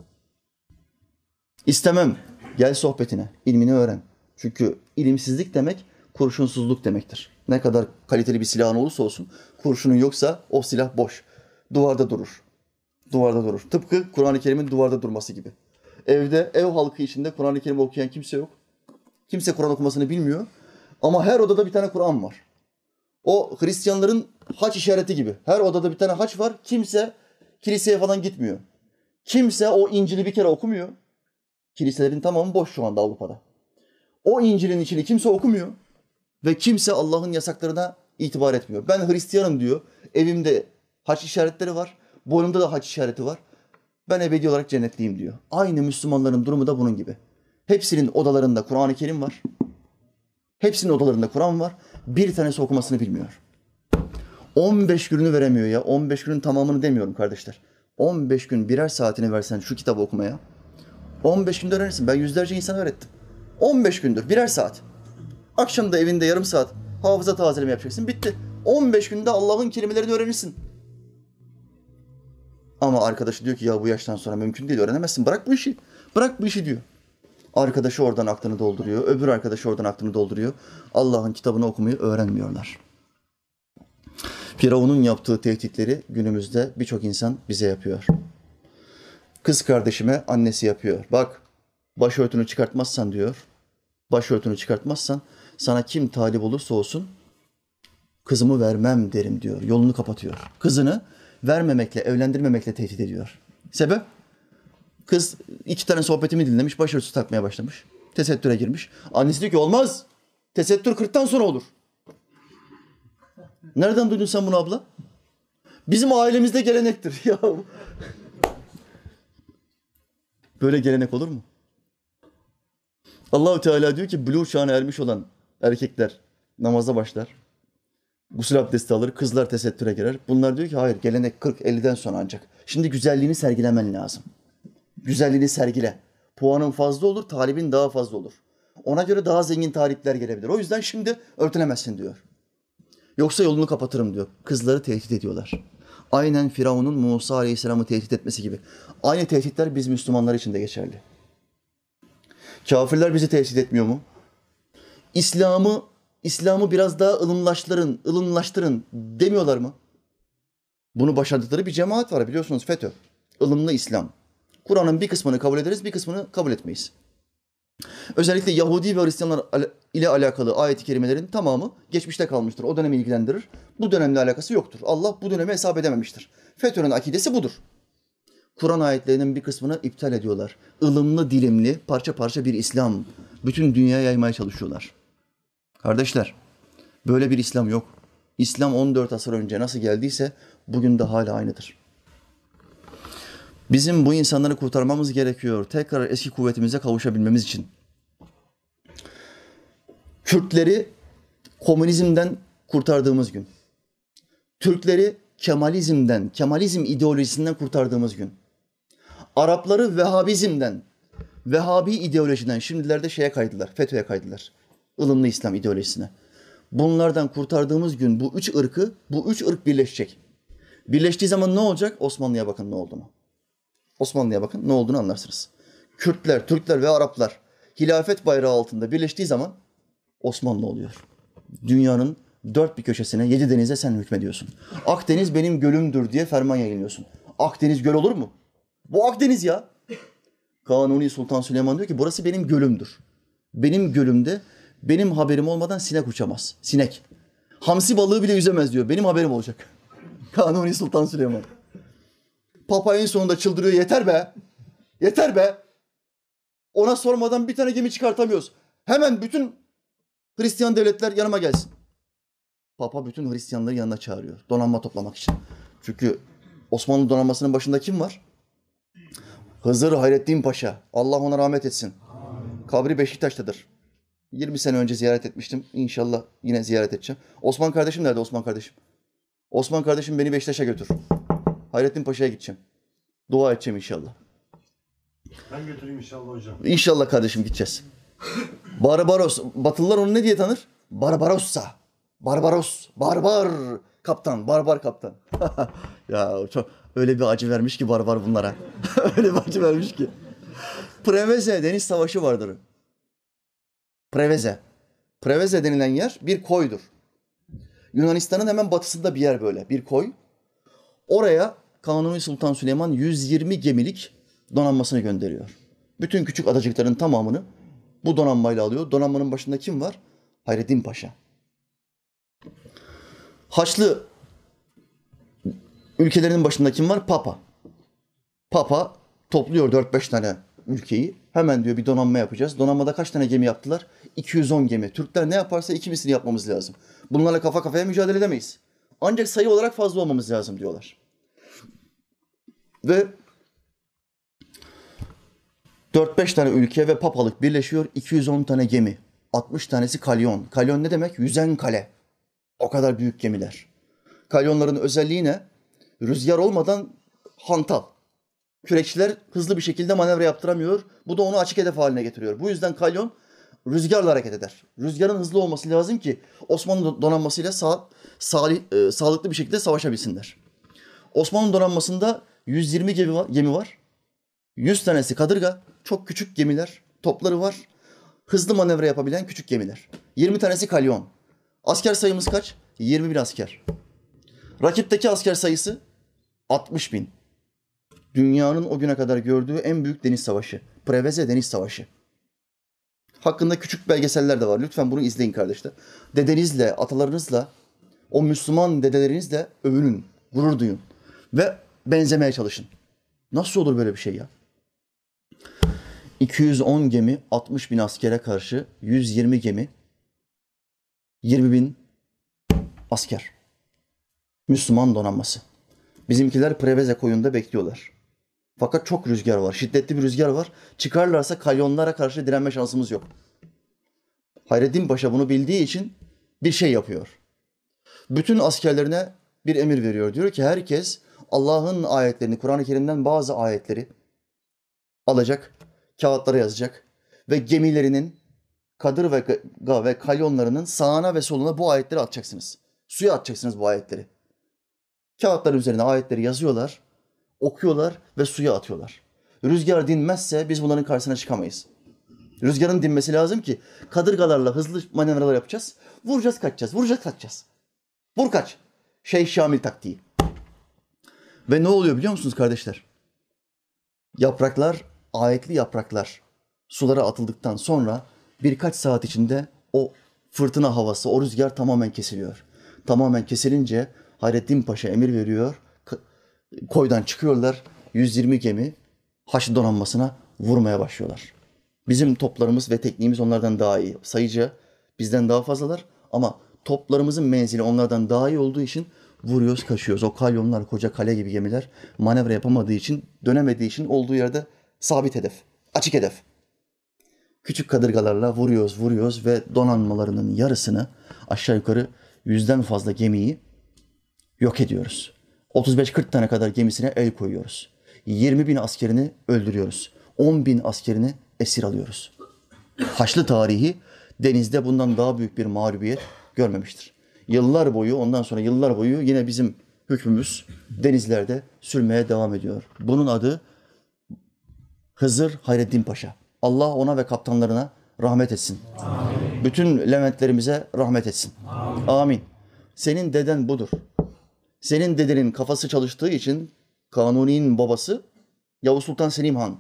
İstemem. Gel sohbetine. ilmini öğren. Çünkü ilimsizlik demek kurşunsuzluk demektir. Ne kadar kaliteli bir silahın olursa olsun kurşunun yoksa o silah boş duvarda durur. Duvarda durur. Tıpkı Kur'an-ı Kerim'in duvarda durması gibi. Evde, ev halkı içinde Kur'an-ı Kerim okuyan kimse yok. Kimse Kur'an okumasını bilmiyor. Ama her odada bir tane Kur'an var. O Hristiyanların haç işareti gibi. Her odada bir tane haç var. Kimse kiliseye falan gitmiyor. Kimse o İncil'i bir kere okumuyor. Kiliselerin tamamı boş şu anda Avrupa'da. O İncil'in içini kimse okumuyor. Ve kimse Allah'ın yasaklarına itibar etmiyor. Ben Hristiyanım diyor. Evimde haç işaretleri var. Boynumda da haç işareti var. Ben ebedi olarak cennetliyim diyor. Aynı Müslümanların durumu da bunun gibi. Hepsinin odalarında Kur'an-ı Kerim var. Hepsinin odalarında Kur'an var. Bir tanesi okumasını bilmiyor. 15 gününü veremiyor ya. 15 günün tamamını demiyorum kardeşler. 15 gün birer saatini versen şu kitabı okumaya. 15 günde öğrenirsin. Ben yüzlerce insan öğrettim. 15 gündür birer saat. Akşam da evinde yarım saat hafıza tazeleme yapacaksın. Bitti. 15 günde Allah'ın kelimelerini öğrenirsin. Ama arkadaşı diyor ki ya bu yaştan sonra mümkün değil öğrenemezsin. Bırak bu işi. Bırak bu işi diyor. Arkadaşı oradan aklını dolduruyor. Öbür arkadaşı oradan aklını dolduruyor. Allah'ın kitabını okumayı öğrenmiyorlar. Firavun'un yaptığı tehditleri günümüzde birçok insan bize yapıyor. Kız kardeşime annesi yapıyor. Bak başörtünü çıkartmazsan diyor. Başörtünü çıkartmazsan sana kim talip olursa olsun kızımı vermem derim diyor. Yolunu kapatıyor. Kızını vermemekle, evlendirmemekle tehdit ediyor. Sebep? Kız iki tane sohbetimi dinlemiş, başörtüsü takmaya başlamış. Tesettüre girmiş. Annesi diyor ki olmaz. Tesettür 40'tan sonra olur. Nereden duydun sen bunu abla? Bizim ailemizde gelenektir. Ya Böyle gelenek olur mu? Allahu Teala diyor ki buluğ çağına ermiş olan erkekler namaza başlar. Gusül abdesti alır, kızlar tesettüre girer. Bunlar diyor ki hayır gelenek 40-50'den sonra ancak. Şimdi güzelliğini sergilemen lazım. Güzelliğini sergile. Puanın fazla olur, talibin daha fazla olur. Ona göre daha zengin talipler gelebilir. O yüzden şimdi örtünemezsin diyor. Yoksa yolunu kapatırım diyor. Kızları tehdit ediyorlar. Aynen Firavun'un Musa Aleyhisselam'ı tehdit etmesi gibi. Aynı tehditler biz Müslümanlar için de geçerli. Kafirler bizi tehdit etmiyor mu? İslam'ı İslam'ı biraz daha ılımlaştırın, ılımlaştırın demiyorlar mı? Bunu başardıkları bir cemaat var biliyorsunuz FETÖ. Ilımlı İslam. Kur'an'ın bir kısmını kabul ederiz, bir kısmını kabul etmeyiz. Özellikle Yahudi ve Hristiyanlar ile alakalı ayet-i kerimelerin tamamı geçmişte kalmıştır. O dönemi ilgilendirir. Bu dönemle alakası yoktur. Allah bu dönemi hesap edememiştir. FETÖ'nün akidesi budur. Kur'an ayetlerinin bir kısmını iptal ediyorlar. Ilımlı dilimli parça parça bir İslam bütün dünyaya yaymaya çalışıyorlar. Kardeşler böyle bir İslam yok. İslam 14 asır önce nasıl geldiyse bugün de hala aynıdır. Bizim bu insanları kurtarmamız gerekiyor. Tekrar eski kuvvetimize kavuşabilmemiz için. Kürtleri komünizmden kurtardığımız gün. Türkleri Kemalizmden, Kemalizm ideolojisinden kurtardığımız gün. Arapları Vehhabizmden, Vehhabi ideolojiden şimdilerde şeye kaydılar, FETÖ'ye kaydılar. Ilımlı İslam ideolojisine. Bunlardan kurtardığımız gün bu üç ırkı, bu üç ırk birleşecek. Birleştiği zaman ne olacak? Osmanlı'ya bakın ne olduğunu. Osmanlı'ya bakın ne olduğunu anlarsınız. Kürtler, Türkler ve Araplar hilafet bayrağı altında birleştiği zaman Osmanlı oluyor. Dünyanın dört bir köşesine, yedi denize sen hükmediyorsun. Akdeniz benim gölümdür diye ferman yayınlıyorsun. Akdeniz göl olur mu? Bu Akdeniz ya. Kanuni Sultan Süleyman diyor ki burası benim gölümdür. Benim gölümde benim haberim olmadan sinek uçamaz. Sinek. Hamsi balığı bile yüzemez diyor. Benim haberim olacak. Kanuni Sultan Süleyman. Papa en sonunda çıldırıyor. Yeter be. Yeter be. Ona sormadan bir tane gemi çıkartamıyoruz. Hemen bütün Hristiyan devletler yanıma gelsin. Papa bütün Hristiyanları yanına çağırıyor. Donanma toplamak için. Çünkü Osmanlı donanmasının başında kim var? Hızır Hayrettin Paşa. Allah ona rahmet etsin. Kabri Beşiktaş'tadır. 20 sene önce ziyaret etmiştim. İnşallah yine ziyaret edeceğim. Osman kardeşim nerede Osman kardeşim? Osman kardeşim beni Beşiktaş'a götür. Hayrettin Paşa'ya gideceğim. Dua edeceğim inşallah. Ben götüreyim inşallah hocam. İnşallah kardeşim gideceğiz. Barbaros. Batılılar onu ne diye tanır? Barbarossa. Barbaros. Barbar kaptan. Barbar kaptan. ya çok öyle bir acı vermiş ki barbar bunlara. öyle bir acı vermiş ki. Preveze deniz savaşı vardır. Preveze. Preveze denilen yer bir koydur. Yunanistan'ın hemen batısında bir yer böyle. Bir koy. Oraya Kanuni Sultan Süleyman 120 gemilik donanmasını gönderiyor. Bütün küçük adacıkların tamamını bu donanmayla alıyor. Donanmanın başında kim var? Hayreddin Paşa. Haçlı ülkelerinin başında kim var? Papa. Papa topluyor 4-5 tane ülkeyi. Hemen diyor bir donanma yapacağız. Donanmada kaç tane gemi yaptılar? 210 gemi. Türkler ne yaparsa iki mislini yapmamız lazım. Bunlarla kafa kafaya mücadele edemeyiz. Ancak sayı olarak fazla olmamız lazım diyorlar. Ve 4-5 tane ülke ve papalık birleşiyor. 210 tane gemi. 60 tanesi kalyon. Kalyon ne demek? Yüzen kale. O kadar büyük gemiler. Kalyonların özelliği ne? Rüzgar olmadan hantal. Kürekçiler hızlı bir şekilde manevra yaptıramıyor. Bu da onu açık hedef haline getiriyor. Bu yüzden kalyon rüzgarla hareket eder. Rüzgarın hızlı olması lazım ki Osmanlı donanmasıyla sağ, sağ, e, sağlıklı bir şekilde savaşabilsinler. Osmanlı donanmasında 120 gemi var, gemi var. 100 tanesi kadırga, çok küçük gemiler, topları var. Hızlı manevra yapabilen küçük gemiler. 20 tanesi kalyon. Asker sayımız kaç? 20 bin asker. Rakipteki asker sayısı 60 bin. Dünyanın o güne kadar gördüğü en büyük deniz savaşı. Preveze Deniz Savaşı. Hakkında küçük belgeseller de var. Lütfen bunu izleyin kardeşler. Dedenizle, atalarınızla, o Müslüman dedelerinizle övünün, gurur duyun. Ve benzemeye çalışın. Nasıl olur böyle bir şey ya? 210 gemi, 60 bin askere karşı 120 gemi, 20 bin asker. Müslüman donanması. Bizimkiler Preveze koyunda bekliyorlar. Fakat çok rüzgar var, şiddetli bir rüzgar var. Çıkarlarsa kalyonlara karşı direnme şansımız yok. Hayreddin Paşa bunu bildiği için bir şey yapıyor. Bütün askerlerine bir emir veriyor. Diyor ki herkes Allah'ın ayetlerini, Kur'an-ı Kerim'den bazı ayetleri alacak, kağıtlara yazacak ve gemilerinin kadır ve, ve kalyonlarının sağına ve soluna bu ayetleri atacaksınız. Suya atacaksınız bu ayetleri. Kağıtların üzerine ayetleri yazıyorlar, okuyorlar ve suya atıyorlar. Rüzgar dinmezse biz bunların karşısına çıkamayız. Rüzgarın dinmesi lazım ki kadırgalarla hızlı manevralar yapacağız. Vuracağız kaçacağız, vuracağız kaçacağız. Vur kaç. Şeyh Şamil taktiği. Ve ne oluyor biliyor musunuz kardeşler? Yapraklar, ayetli yapraklar sulara atıldıktan sonra birkaç saat içinde o fırtına havası, o rüzgar tamamen kesiliyor. Tamamen kesilince Hayrettin Paşa emir veriyor. Koydan çıkıyorlar. 120 gemi Haçlı donanmasına vurmaya başlıyorlar. Bizim toplarımız ve tekniğimiz onlardan daha iyi. Sayıca bizden daha fazlalar ama toplarımızın menzili onlardan daha iyi olduğu için vuruyoruz, kaçıyoruz. O kalyonlar, koca kale gibi gemiler manevra yapamadığı için, dönemediği için olduğu yerde sabit hedef, açık hedef. Küçük kadırgalarla vuruyoruz, vuruyoruz ve donanmalarının yarısını aşağı yukarı yüzden fazla gemiyi yok ediyoruz. 35-40 tane kadar gemisine el koyuyoruz. 20 bin askerini öldürüyoruz. 10 bin askerini esir alıyoruz. Haçlı tarihi denizde bundan daha büyük bir mağlubiyet görmemiştir. Yıllar boyu ondan sonra yıllar boyu yine bizim hükmümüz denizlerde sürmeye devam ediyor. Bunun adı Hızır Hayreddin Paşa. Allah ona ve kaptanlarına rahmet etsin. Amin. Bütün Leventlerimize rahmet etsin. Amin. Amin. Senin deden budur. Senin dedenin kafası çalıştığı için Kanuni'nin babası Yavuz Sultan Selim Han.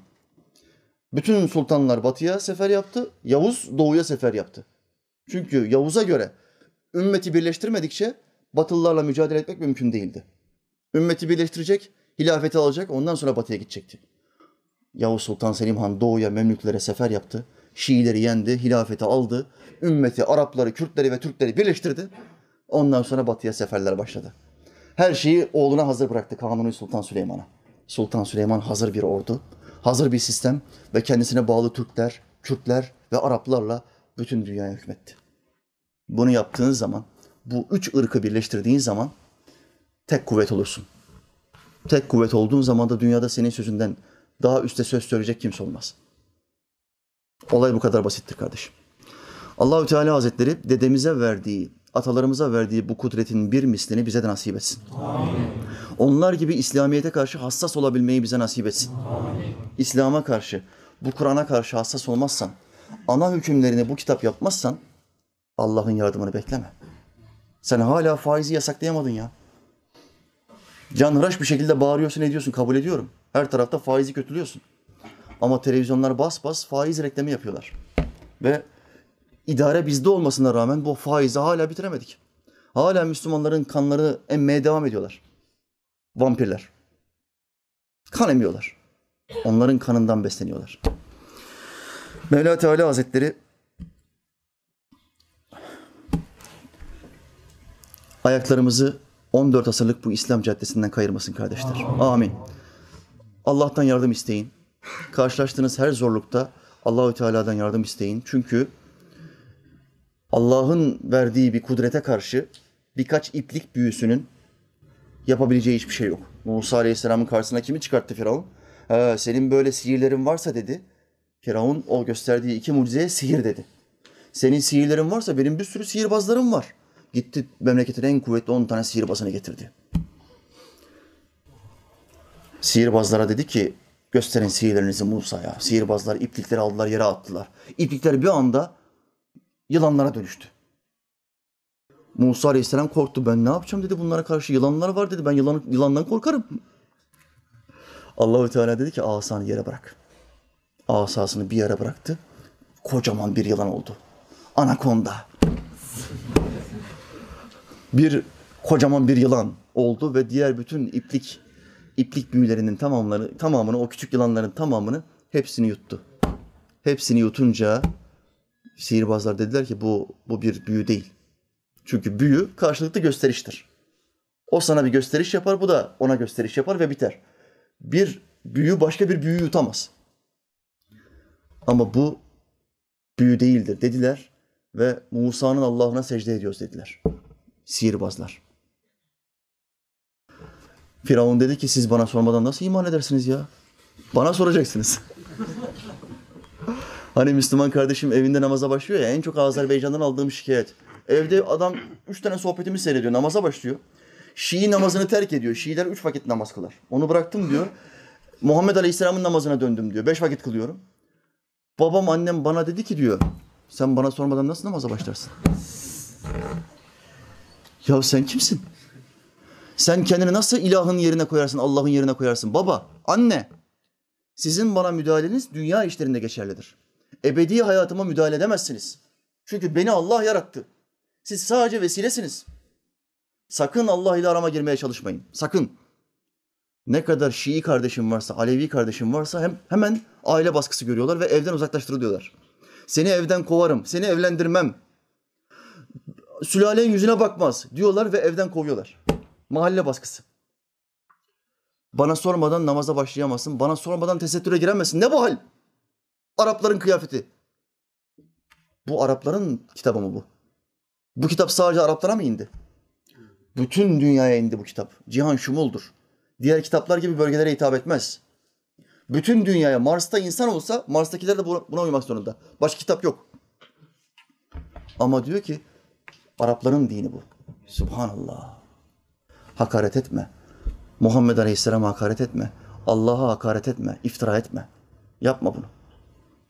Bütün sultanlar batıya sefer yaptı, Yavuz doğuya sefer yaptı. Çünkü Yavuz'a göre ümmeti birleştirmedikçe Batılılarla mücadele etmek mümkün değildi. Ümmeti birleştirecek, hilafeti alacak, ondan sonra batıya gidecekti. Yavuz Sultan Selim Han doğuya Memlüklere sefer yaptı. Şiileri yendi, hilafeti aldı. Ümmeti, Arapları, Kürtleri ve Türkleri birleştirdi. Ondan sonra batıya seferler başladı. Her şeyi oğluna hazır bıraktı Kanuni Sultan Süleyman'a. Sultan Süleyman hazır bir ordu, hazır bir sistem ve kendisine bağlı Türkler, Kürtler ve Araplarla bütün dünyaya hükmetti. Bunu yaptığın zaman, bu üç ırkı birleştirdiğin zaman tek kuvvet olursun. Tek kuvvet olduğun zaman da dünyada senin sözünden daha üste söz söyleyecek kimse olmaz. Olay bu kadar basittir kardeşim. Allahü Teala Hazretleri dedemize verdiği, atalarımıza verdiği bu kudretin bir mislini bize de nasip etsin. Amin. Onlar gibi İslamiyet'e karşı hassas olabilmeyi bize nasip etsin. İslam'a karşı, bu Kur'an'a karşı hassas olmazsan, ana hükümlerini bu kitap yapmazsan Allah'ın yardımını bekleme. Sen hala faizi yasaklayamadın ya. Canhıraş bir şekilde bağırıyorsun, ediyorsun, kabul ediyorum. Her tarafta faizi kötülüyorsun. Ama televizyonlar bas bas faiz reklamı yapıyorlar. Ve idare bizde olmasına rağmen bu faizi hala bitiremedik. Hala Müslümanların kanları emmeye devam ediyorlar. Vampirler. Kan emiyorlar. Onların kanından besleniyorlar. Mevla Teala Hazretleri ayaklarımızı 14 asırlık bu İslam caddesinden kayırmasın kardeşler. Amin. Allah'tan yardım isteyin. Karşılaştığınız her zorlukta Allahü Teala'dan yardım isteyin. Çünkü Allah'ın verdiği bir kudrete karşı birkaç iplik büyüsünün yapabileceği hiçbir şey yok. Musa Aleyhisselam'ın karşısına kimi çıkarttı Firavun? Ha, senin böyle sihirlerin varsa dedi. Firavun o gösterdiği iki mucizeye sihir dedi. Senin sihirlerin varsa benim bir sürü sihirbazlarım var. Gitti memleketin en kuvvetli 10 tane sihirbazını getirdi. Sihirbazlara dedi ki gösterin sihirlerinizi Musa'ya. Sihirbazlar iplikleri aldılar yere attılar. İplikler bir anda yılanlara dönüştü. Musa Aleyhisselam korktu. Ben ne yapacağım dedi bunlara karşı. Yılanlar var dedi. Ben yılan, yılandan korkarım. Allahü Teala dedi ki asanı yere bırak. Asasını bir yere bıraktı. Kocaman bir yılan oldu. Anakonda. Bir kocaman bir yılan oldu ve diğer bütün iplik iplik büyülerinin tamamları tamamını o küçük yılanların tamamını hepsini yuttu. Hepsini yutunca sihirbazlar dediler ki bu bu bir büyü değil. Çünkü büyü karşılıklı gösteriştir. O sana bir gösteriş yapar, bu da ona gösteriş yapar ve biter. Bir büyü başka bir büyüyü yutamaz. Ama bu büyü değildir dediler ve Musa'nın Allah'ına secde ediyoruz dediler. Sihirbazlar. Firavun dedi ki siz bana sormadan nasıl iman edersiniz ya? Bana soracaksınız. Hani Müslüman kardeşim evinde namaza başlıyor ya en çok Azerbaycan'dan aldığım şikayet. Evde adam üç tane sohbetimi seyrediyor, namaza başlıyor. Şii namazını terk ediyor. Şiiler üç vakit namaz kılar. Onu bıraktım diyor. Muhammed Aleyhisselam'ın namazına döndüm diyor. Beş vakit kılıyorum. Babam annem bana dedi ki diyor. Sen bana sormadan nasıl namaza başlarsın? Ya sen kimsin? Sen kendini nasıl ilahın yerine koyarsın, Allah'ın yerine koyarsın? Baba, anne, sizin bana müdahaleniz dünya işlerinde geçerlidir. Ebedi hayatıma müdahale edemezsiniz. Çünkü beni Allah yarattı. Siz sadece vesilesiniz. Sakın Allah ile arama girmeye çalışmayın. Sakın. Ne kadar Şii kardeşim varsa, Alevi kardeşim varsa hem hemen aile baskısı görüyorlar ve evden uzaklaştırılıyorlar. Seni evden kovarım, seni evlendirmem. Sülalen yüzüne bakmaz diyorlar ve evden kovuyorlar. Mahalle baskısı. Bana sormadan namaza başlayamazsın. Bana sormadan tesettüre giremezsin. Ne bu hal? Arapların kıyafeti. Bu Arapların kitabı mı bu? Bu kitap sadece Araplara mı indi? Bütün dünyaya indi bu kitap. Cihan şumuldur. Diğer kitaplar gibi bölgelere hitap etmez. Bütün dünyaya Mars'ta insan olsa Mars'takiler de buna uymak zorunda. Başka kitap yok. Ama diyor ki Arapların dini bu. Subhanallah. Hakaret etme. Muhammed Aleyhisselam'a hakaret etme. Allah'a hakaret etme. iftira etme. Yapma bunu.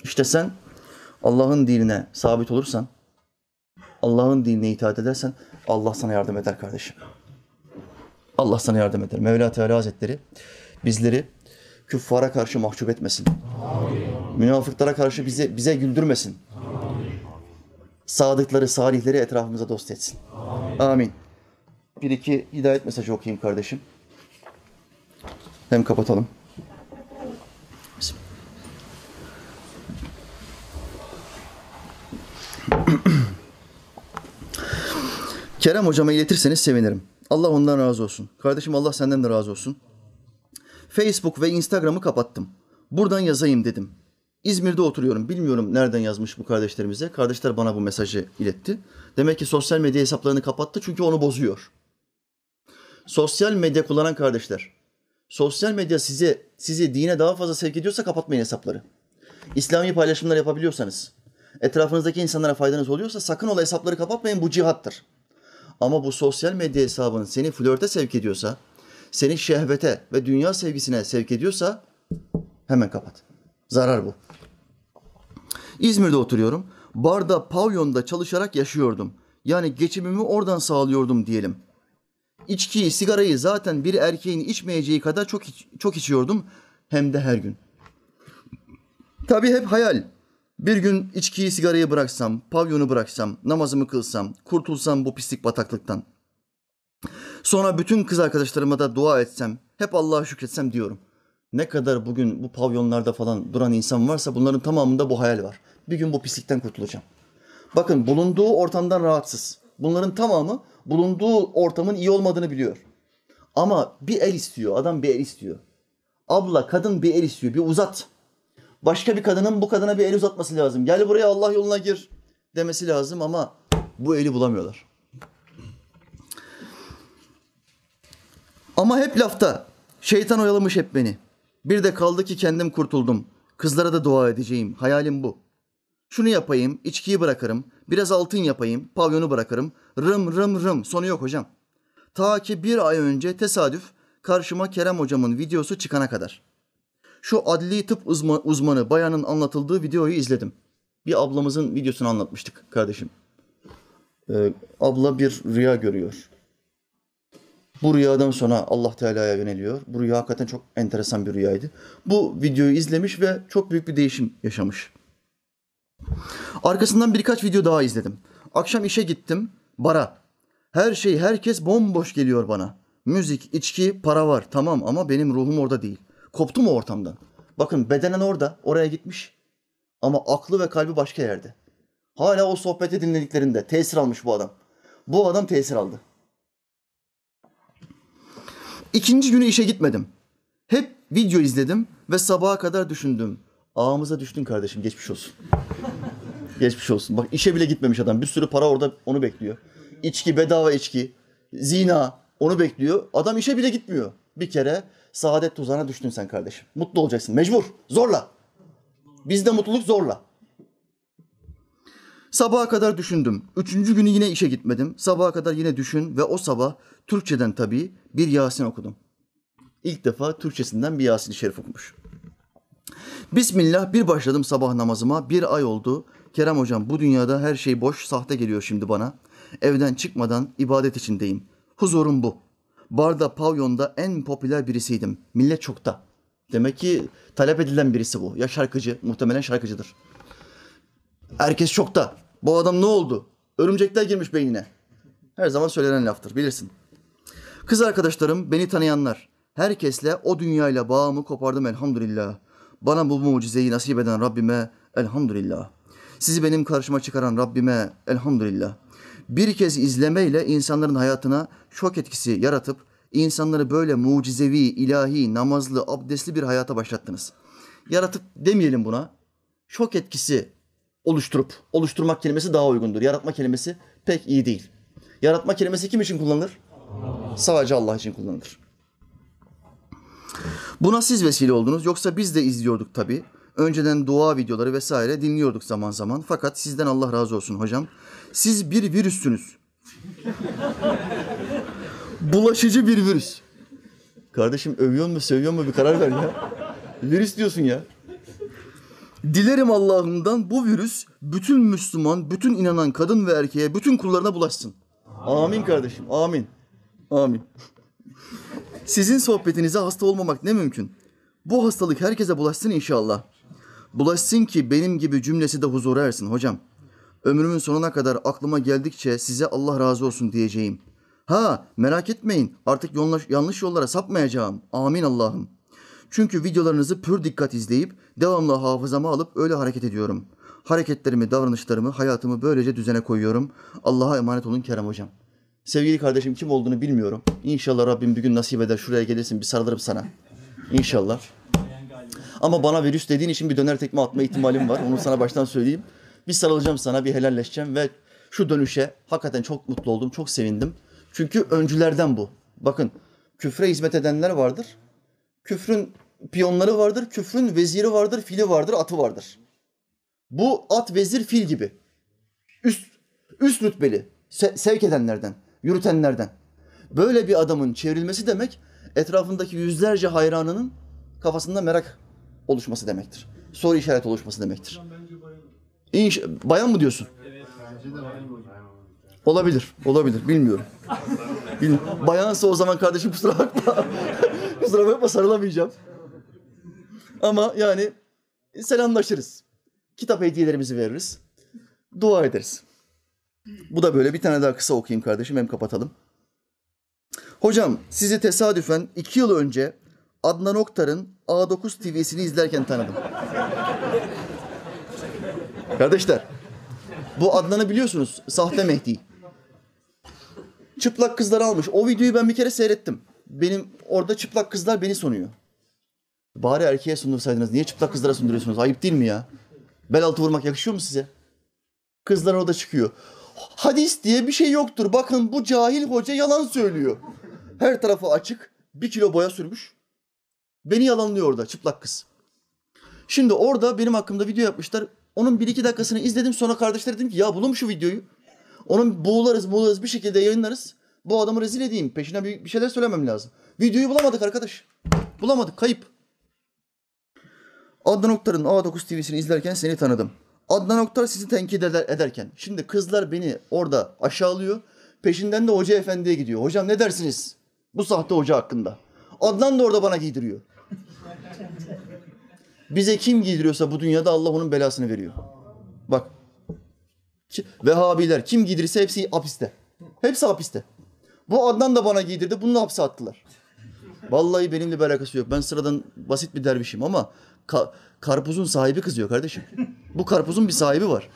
İşte sen Allah'ın dinine sabit olursan, Allah'ın dinine itaat edersen Allah sana yardım eder kardeşim. Allah sana yardım eder. Mevla Teala Hazretleri bizleri küffara karşı mahcup etmesin. Amin. Münafıklara karşı bize bize güldürmesin. Amin. Sadıkları, salihleri etrafımıza dost etsin. Amin. Amin. Bir iki hidayet mesajı okuyayım kardeşim. Hem kapatalım. Kerem hocama iletirseniz sevinirim. Allah ondan razı olsun. Kardeşim Allah senden de razı olsun. Facebook ve Instagram'ı kapattım. Buradan yazayım dedim. İzmir'de oturuyorum. Bilmiyorum nereden yazmış bu kardeşlerimize. Kardeşler bana bu mesajı iletti. Demek ki sosyal medya hesaplarını kapattı çünkü onu bozuyor. Sosyal medya kullanan kardeşler. Sosyal medya size sizi dine daha fazla sevk ediyorsa kapatmayın hesapları. İslami paylaşımlar yapabiliyorsanız, etrafınızdaki insanlara faydanız oluyorsa sakın ola hesapları kapatmayın. Bu cihattır. Ama bu sosyal medya hesabın seni flörte sevk ediyorsa, seni şehvete ve dünya sevgisine sevk ediyorsa hemen kapat. Zarar bu. İzmir'de oturuyorum. Barda, pavyonda çalışarak yaşıyordum. Yani geçimimi oradan sağlıyordum diyelim. İçkiyi, sigarayı zaten bir erkeğin içmeyeceği kadar çok çok içiyordum hem de her gün. Tabii hep hayal. Bir gün içkiyi, sigarayı bıraksam, pavyonu bıraksam, namazımı kılsam, kurtulsam bu pislik bataklıktan. Sonra bütün kız arkadaşlarıma da dua etsem, hep Allah'a şükretsem diyorum. Ne kadar bugün bu pavyonlarda falan duran insan varsa bunların tamamında bu hayal var. Bir gün bu pislikten kurtulacağım. Bakın bulunduğu ortamdan rahatsız. Bunların tamamı bulunduğu ortamın iyi olmadığını biliyor. Ama bir el istiyor, adam bir el istiyor. Abla, kadın bir el istiyor, bir uzat. Başka bir kadının bu kadına bir el uzatması lazım. Gel buraya Allah yoluna gir demesi lazım ama bu eli bulamıyorlar. Ama hep lafta. Şeytan oyalamış hep beni. Bir de kaldı ki kendim kurtuldum. Kızlara da dua edeceğim. Hayalim bu. Şunu yapayım, içkiyi bırakırım. Biraz altın yapayım, pavyonu bırakırım. Rım rım rım. Sonu yok hocam. Ta ki bir ay önce tesadüf karşıma Kerem hocamın videosu çıkana kadar. Şu adli tıp uzma- uzmanı bayanın anlatıldığı videoyu izledim. Bir ablamızın videosunu anlatmıştık kardeşim. Ee, abla bir rüya görüyor. Bu rüyadan sonra Allah Teala'ya yöneliyor. Bu rüya hakikaten çok enteresan bir rüyaydı. Bu videoyu izlemiş ve çok büyük bir değişim yaşamış. Arkasından birkaç video daha izledim. Akşam işe gittim. Bara. Her şey, herkes bomboş geliyor bana. Müzik, içki, para var. Tamam ama benim ruhum orada değil. Koptu mu ortamdan? Bakın bedenen orada, oraya gitmiş. Ama aklı ve kalbi başka yerde. Hala o sohbeti dinlediklerinde tesir almış bu adam. Bu adam tesir aldı. İkinci günü işe gitmedim. Hep video izledim ve sabaha kadar düşündüm. Ağımıza düştün kardeşim geçmiş olsun. geçmiş olsun. Bak işe bile gitmemiş adam. Bir sürü para orada onu bekliyor. İçki, bedava içki, zina onu bekliyor. Adam işe bile gitmiyor. Bir kere saadet tuzağına düştün sen kardeşim. Mutlu olacaksın. Mecbur. Zorla. Bizde mutluluk zorla. Sabaha kadar düşündüm. Üçüncü günü yine işe gitmedim. Sabaha kadar yine düşün ve o sabah Türkçeden tabii bir Yasin okudum. İlk defa Türkçesinden bir Yasin-i Şerif okumuş. Bismillah bir başladım sabah namazıma. Bir ay oldu. Kerem hocam bu dünyada her şey boş, sahte geliyor şimdi bana. Evden çıkmadan ibadet içindeyim. Huzurum bu. Barda, pavyonda en popüler birisiydim. Millet çokta. Demek ki talep edilen birisi bu. Ya şarkıcı, muhtemelen şarkıcıdır. Herkes çokta. Bu adam ne oldu? Örümcekler girmiş beynine. Her zaman söylenen laftır bilirsin. Kız arkadaşlarım, beni tanıyanlar. Herkesle o dünyayla bağımı kopardım elhamdülillah. Bana bu mucizeyi nasip eden Rabbime elhamdülillah. Sizi benim karşıma çıkaran Rabbime elhamdülillah. Bir kez izlemeyle insanların hayatına şok etkisi yaratıp insanları böyle mucizevi, ilahi, namazlı, abdestli bir hayata başlattınız. Yaratıp demeyelim buna. Şok etkisi oluşturup, oluşturmak kelimesi daha uygundur. Yaratma kelimesi pek iyi değil. Yaratma kelimesi kim için kullanılır? Sadece Allah için kullanılır. Buna siz vesile oldunuz yoksa biz de izliyorduk tabii. Önceden dua videoları vesaire dinliyorduk zaman zaman. Fakat sizden Allah razı olsun hocam. Siz bir virüssünüz. Bulaşıcı bir virüs. Kardeşim övüyor mu sövüyor mu bir karar ver ya. Virüs diyorsun ya. Dilerim Allah'ımdan bu virüs bütün Müslüman, bütün inanan kadın ve erkeğe, bütün kullarına bulaşsın. Amin kardeşim, amin. Amin. Sizin sohbetinize hasta olmamak ne mümkün? Bu hastalık herkese bulaşsın inşallah. Bulaşsın ki benim gibi cümlesi de huzura ersin hocam. Ömrümün sonuna kadar aklıma geldikçe size Allah razı olsun diyeceğim. Ha merak etmeyin artık yanlış, yollara sapmayacağım. Amin Allah'ım. Çünkü videolarınızı pür dikkat izleyip devamlı hafızama alıp öyle hareket ediyorum. Hareketlerimi, davranışlarımı, hayatımı böylece düzene koyuyorum. Allah'a emanet olun Kerem Hocam. Sevgili kardeşim kim olduğunu bilmiyorum. İnşallah Rabbim bir gün nasip eder şuraya gelirsin bir sarılırım sana. İnşallah. Ama bana virüs dediğin için bir döner tekme atma ihtimalim var. Onu sana baştan söyleyeyim. Bir sarılacağım sana, bir helalleşeceğim ve şu dönüşe hakikaten çok mutlu oldum, çok sevindim. Çünkü öncülerden bu. Bakın küfre hizmet edenler vardır. Küfrün piyonları vardır, küfrün veziri vardır, fili vardır, atı vardır. Bu at, vezir, fil gibi. Üst, üst rütbeli, se- sevk edenlerden, yürütenlerden. Böyle bir adamın çevrilmesi demek etrafındaki yüzlerce hayranının kafasında merak oluşması demektir. Soru işareti oluşması demektir. İnş bayan mı diyorsun? Olabilir, olabilir. Bilmiyorum. Bilmiyorum. Bayansa o zaman kardeşim kusura bakma. kusura bakma sarılamayacağım. Ama yani selamlaşırız. kitap hediyelerimizi veririz. Dua ederiz. Bu da böyle bir tane daha kısa okuyayım kardeşim hem kapatalım. Hocam sizi tesadüfen iki yıl önce Adnan Oktar'ın A9 TV'sini izlerken tanıdım. Kardeşler, bu Adnan'ı biliyorsunuz, sahte Mehdi. Çıplak kızlar almış. O videoyu ben bir kere seyrettim. Benim orada çıplak kızlar beni sunuyor. Bari erkeğe sundursaydınız. Niye çıplak kızlara sunduruyorsunuz? Ayıp değil mi ya? Bel altı vurmak yakışıyor mu size? Kızlar orada çıkıyor. Hadis diye bir şey yoktur. Bakın bu cahil hoca yalan söylüyor. Her tarafı açık. Bir kilo boya sürmüş. Beni yalanlıyor orada çıplak kız. Şimdi orada benim hakkımda video yapmışlar. Onun bir iki dakikasını izledim. Sonra kardeşler dedim ki ya bulun şu videoyu. Onun buğularız buğularız bir şekilde yayınlarız. Bu adamı rezil edeyim. Peşine bir, bir şeyler söylemem lazım. Videoyu bulamadık arkadaş. Bulamadık. Kayıp. Adnan Oktar'ın A9 TV'sini izlerken seni tanıdım. Adnan Oktar sizi tenkit eder, ederken. Şimdi kızlar beni orada aşağılıyor. Peşinden de hoca efendiye gidiyor. Hocam ne dersiniz bu sahte hoca hakkında? Adnan da orada bana giydiriyor. Bize kim giydiriyorsa bu dünyada Allah onun belasını veriyor. Bak. Vehhabiler kim giydirirse hepsi hapiste. Hepsi hapiste. Bu Adnan da bana giydirdi. Bunu da hapse attılar. Vallahi benimle bir alakası yok. Ben sıradan basit bir dervişim ama ka- karpuzun sahibi kızıyor kardeşim. Bu karpuzun bir sahibi var.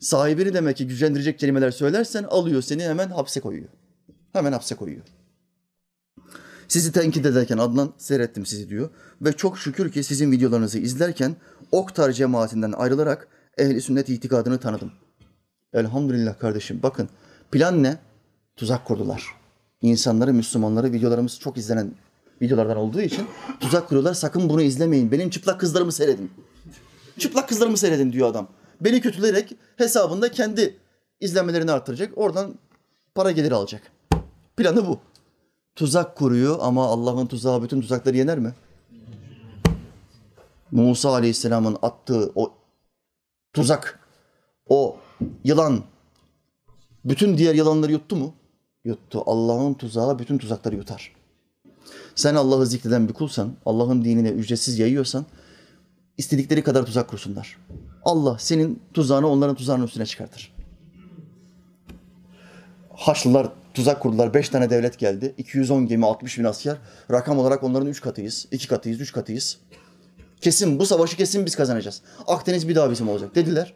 Sahibini demek ki gücendirecek kelimeler söylersen alıyor seni hemen hapse koyuyor. Hemen hapse koyuyor. Sizi tenkit ederken Adnan seyrettim sizi diyor. Ve çok şükür ki sizin videolarınızı izlerken Oktar cemaatinden ayrılarak ehli sünnet itikadını tanıdım. Elhamdülillah kardeşim. Bakın plan ne? Tuzak kurdular. İnsanları, Müslümanları videolarımız çok izlenen videolardan olduğu için tuzak kuruyorlar. Sakın bunu izlemeyin. Benim çıplak kızlarımı seyredin. Çıplak kızlarımı seyredin diyor adam. Beni kötüleyerek hesabında kendi izlenmelerini artıracak. Oradan para gelir alacak. Planı bu. Tuzak kuruyor ama Allah'ın tuzağı bütün tuzakları yener mi? Musa Aleyhisselam'ın attığı o tuzak, o yılan bütün diğer yılanları yuttu mu? Yuttu. Allah'ın tuzağı bütün tuzakları yutar. Sen Allah'ı zikreden bir kulsan, Allah'ın dinine ücretsiz yayıyorsan istedikleri kadar tuzak kursunlar. Allah senin tuzağını onların tuzağının üstüne çıkartır. Haçlılar tuzak kurdular. Beş tane devlet geldi. 210 gemi, 60 bin asker. Rakam olarak onların üç katıyız. iki katıyız, üç katıyız. Kesin bu savaşı kesin biz kazanacağız. Akdeniz bir daha bizim olacak dediler.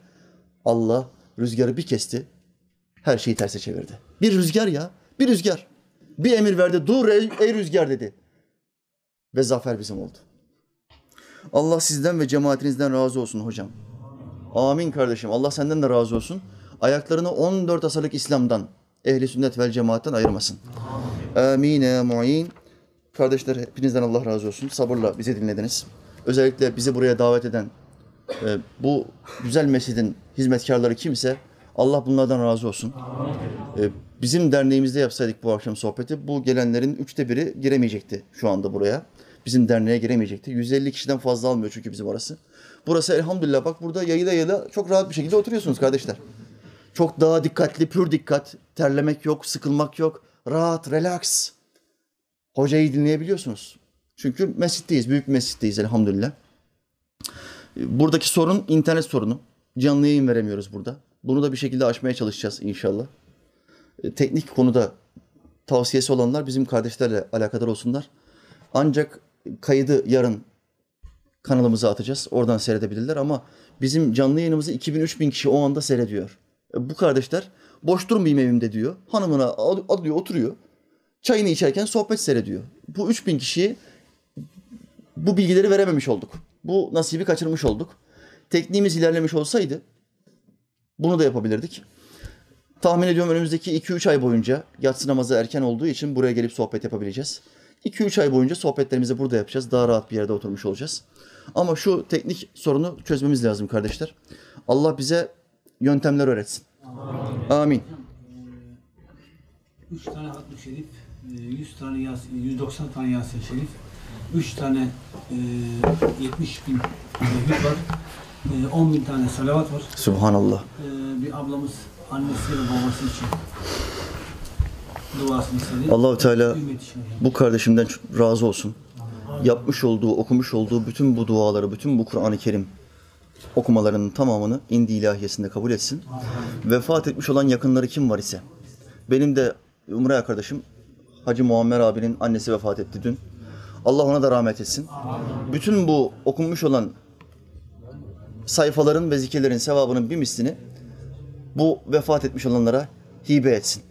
Allah rüzgarı bir kesti. Her şeyi terse çevirdi. Bir rüzgar ya. Bir rüzgar. Bir emir verdi. Dur ey, ey rüzgar dedi. Ve zafer bizim oldu. Allah sizden ve cemaatinizden razı olsun hocam. Amin kardeşim. Allah senden de razı olsun. Ayaklarını 14 asırlık İslam'dan, ehli sünnet vel cemaatten ayırmasın. Amin ya mu'in. Kardeşler hepinizden Allah razı olsun. Sabırla bizi dinlediniz. Özellikle bizi buraya davet eden e, bu güzel mescidin hizmetkarları kimse Allah bunlardan razı olsun. E, bizim derneğimizde yapsaydık bu akşam sohbeti bu gelenlerin üçte biri giremeyecekti şu anda buraya. Bizim derneğe giremeyecekti. 150 kişiden fazla almıyor çünkü bizim orası. Burası elhamdülillah bak burada yayıla yayıla çok rahat bir şekilde oturuyorsunuz kardeşler. Çok daha dikkatli, pür dikkat. Terlemek yok, sıkılmak yok. Rahat, relax. Hocayı dinleyebiliyorsunuz. Çünkü mescitteyiz, büyük mescitteyiz elhamdülillah. Buradaki sorun internet sorunu. Canlı yayın veremiyoruz burada. Bunu da bir şekilde aşmaya çalışacağız inşallah. E, Teknik konuda tavsiyesi olanlar bizim kardeşlerle alakadar olsunlar. Ancak kaydı yarın kanalımıza atacağız. Oradan seyredebilirler ama bizim canlı yayınımızı 2000-3000 kişi o anda seyrediyor. E, Bu kardeşler boş durmayayım evimde diyor. Hanımına alıyor oturuyor. Çayını içerken sohbet seyrediyor. Bu 3000 kişiye bu bilgileri verememiş olduk. Bu nasibi kaçırmış olduk. Tekniğimiz ilerlemiş olsaydı bunu da yapabilirdik. Tahmin ediyorum önümüzdeki 2-3 ay boyunca yatsı namazı erken olduğu için buraya gelip sohbet yapabileceğiz. 2-3 ay boyunca sohbetlerimizi burada yapacağız. Daha rahat bir yerde oturmuş olacağız. Ama şu teknik sorunu çözmemiz lazım kardeşler. Allah bize yöntemler öğretsin. Amin. 3 tane hatmi şerif, e, 100 tane Yasin, 190 tane Yasin şerif, 3 tane e, 70 bin tevhid var, e, 10 bin tane salavat var. Subhanallah. E, bir ablamız annesi ve babası için duasını istedi. Allahu Teala bu kardeşimden razı olsun. Yapmış olduğu, okumuş olduğu bütün bu duaları, bütün bu Kur'an-ı Kerim okumalarının tamamını indi ilahiyesinde kabul etsin. Vefat etmiş olan yakınları kim var ise. Benim de Umre arkadaşım Hacı Muammer abinin annesi vefat etti dün. Allah ona da rahmet etsin. Bütün bu okunmuş olan sayfaların ve zikirlerin sevabının bir mislini bu vefat etmiş olanlara hibe etsin.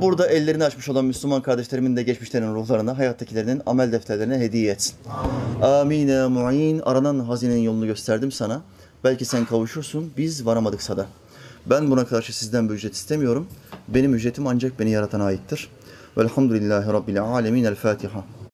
Burada ellerini açmış olan Müslüman kardeşlerimin de geçmişlerinin ruhlarına, hayattakilerinin amel defterlerine hediye etsin. Amin ya mu'in. Aranan hazinenin yolunu gösterdim sana. Belki sen kavuşursun, biz varamadıksa da. Ben buna karşı sizden bir ücret istemiyorum. Benim ücretim ancak beni yaratana aittir. Velhamdülillahi Rabbil alemin. El Fatiha.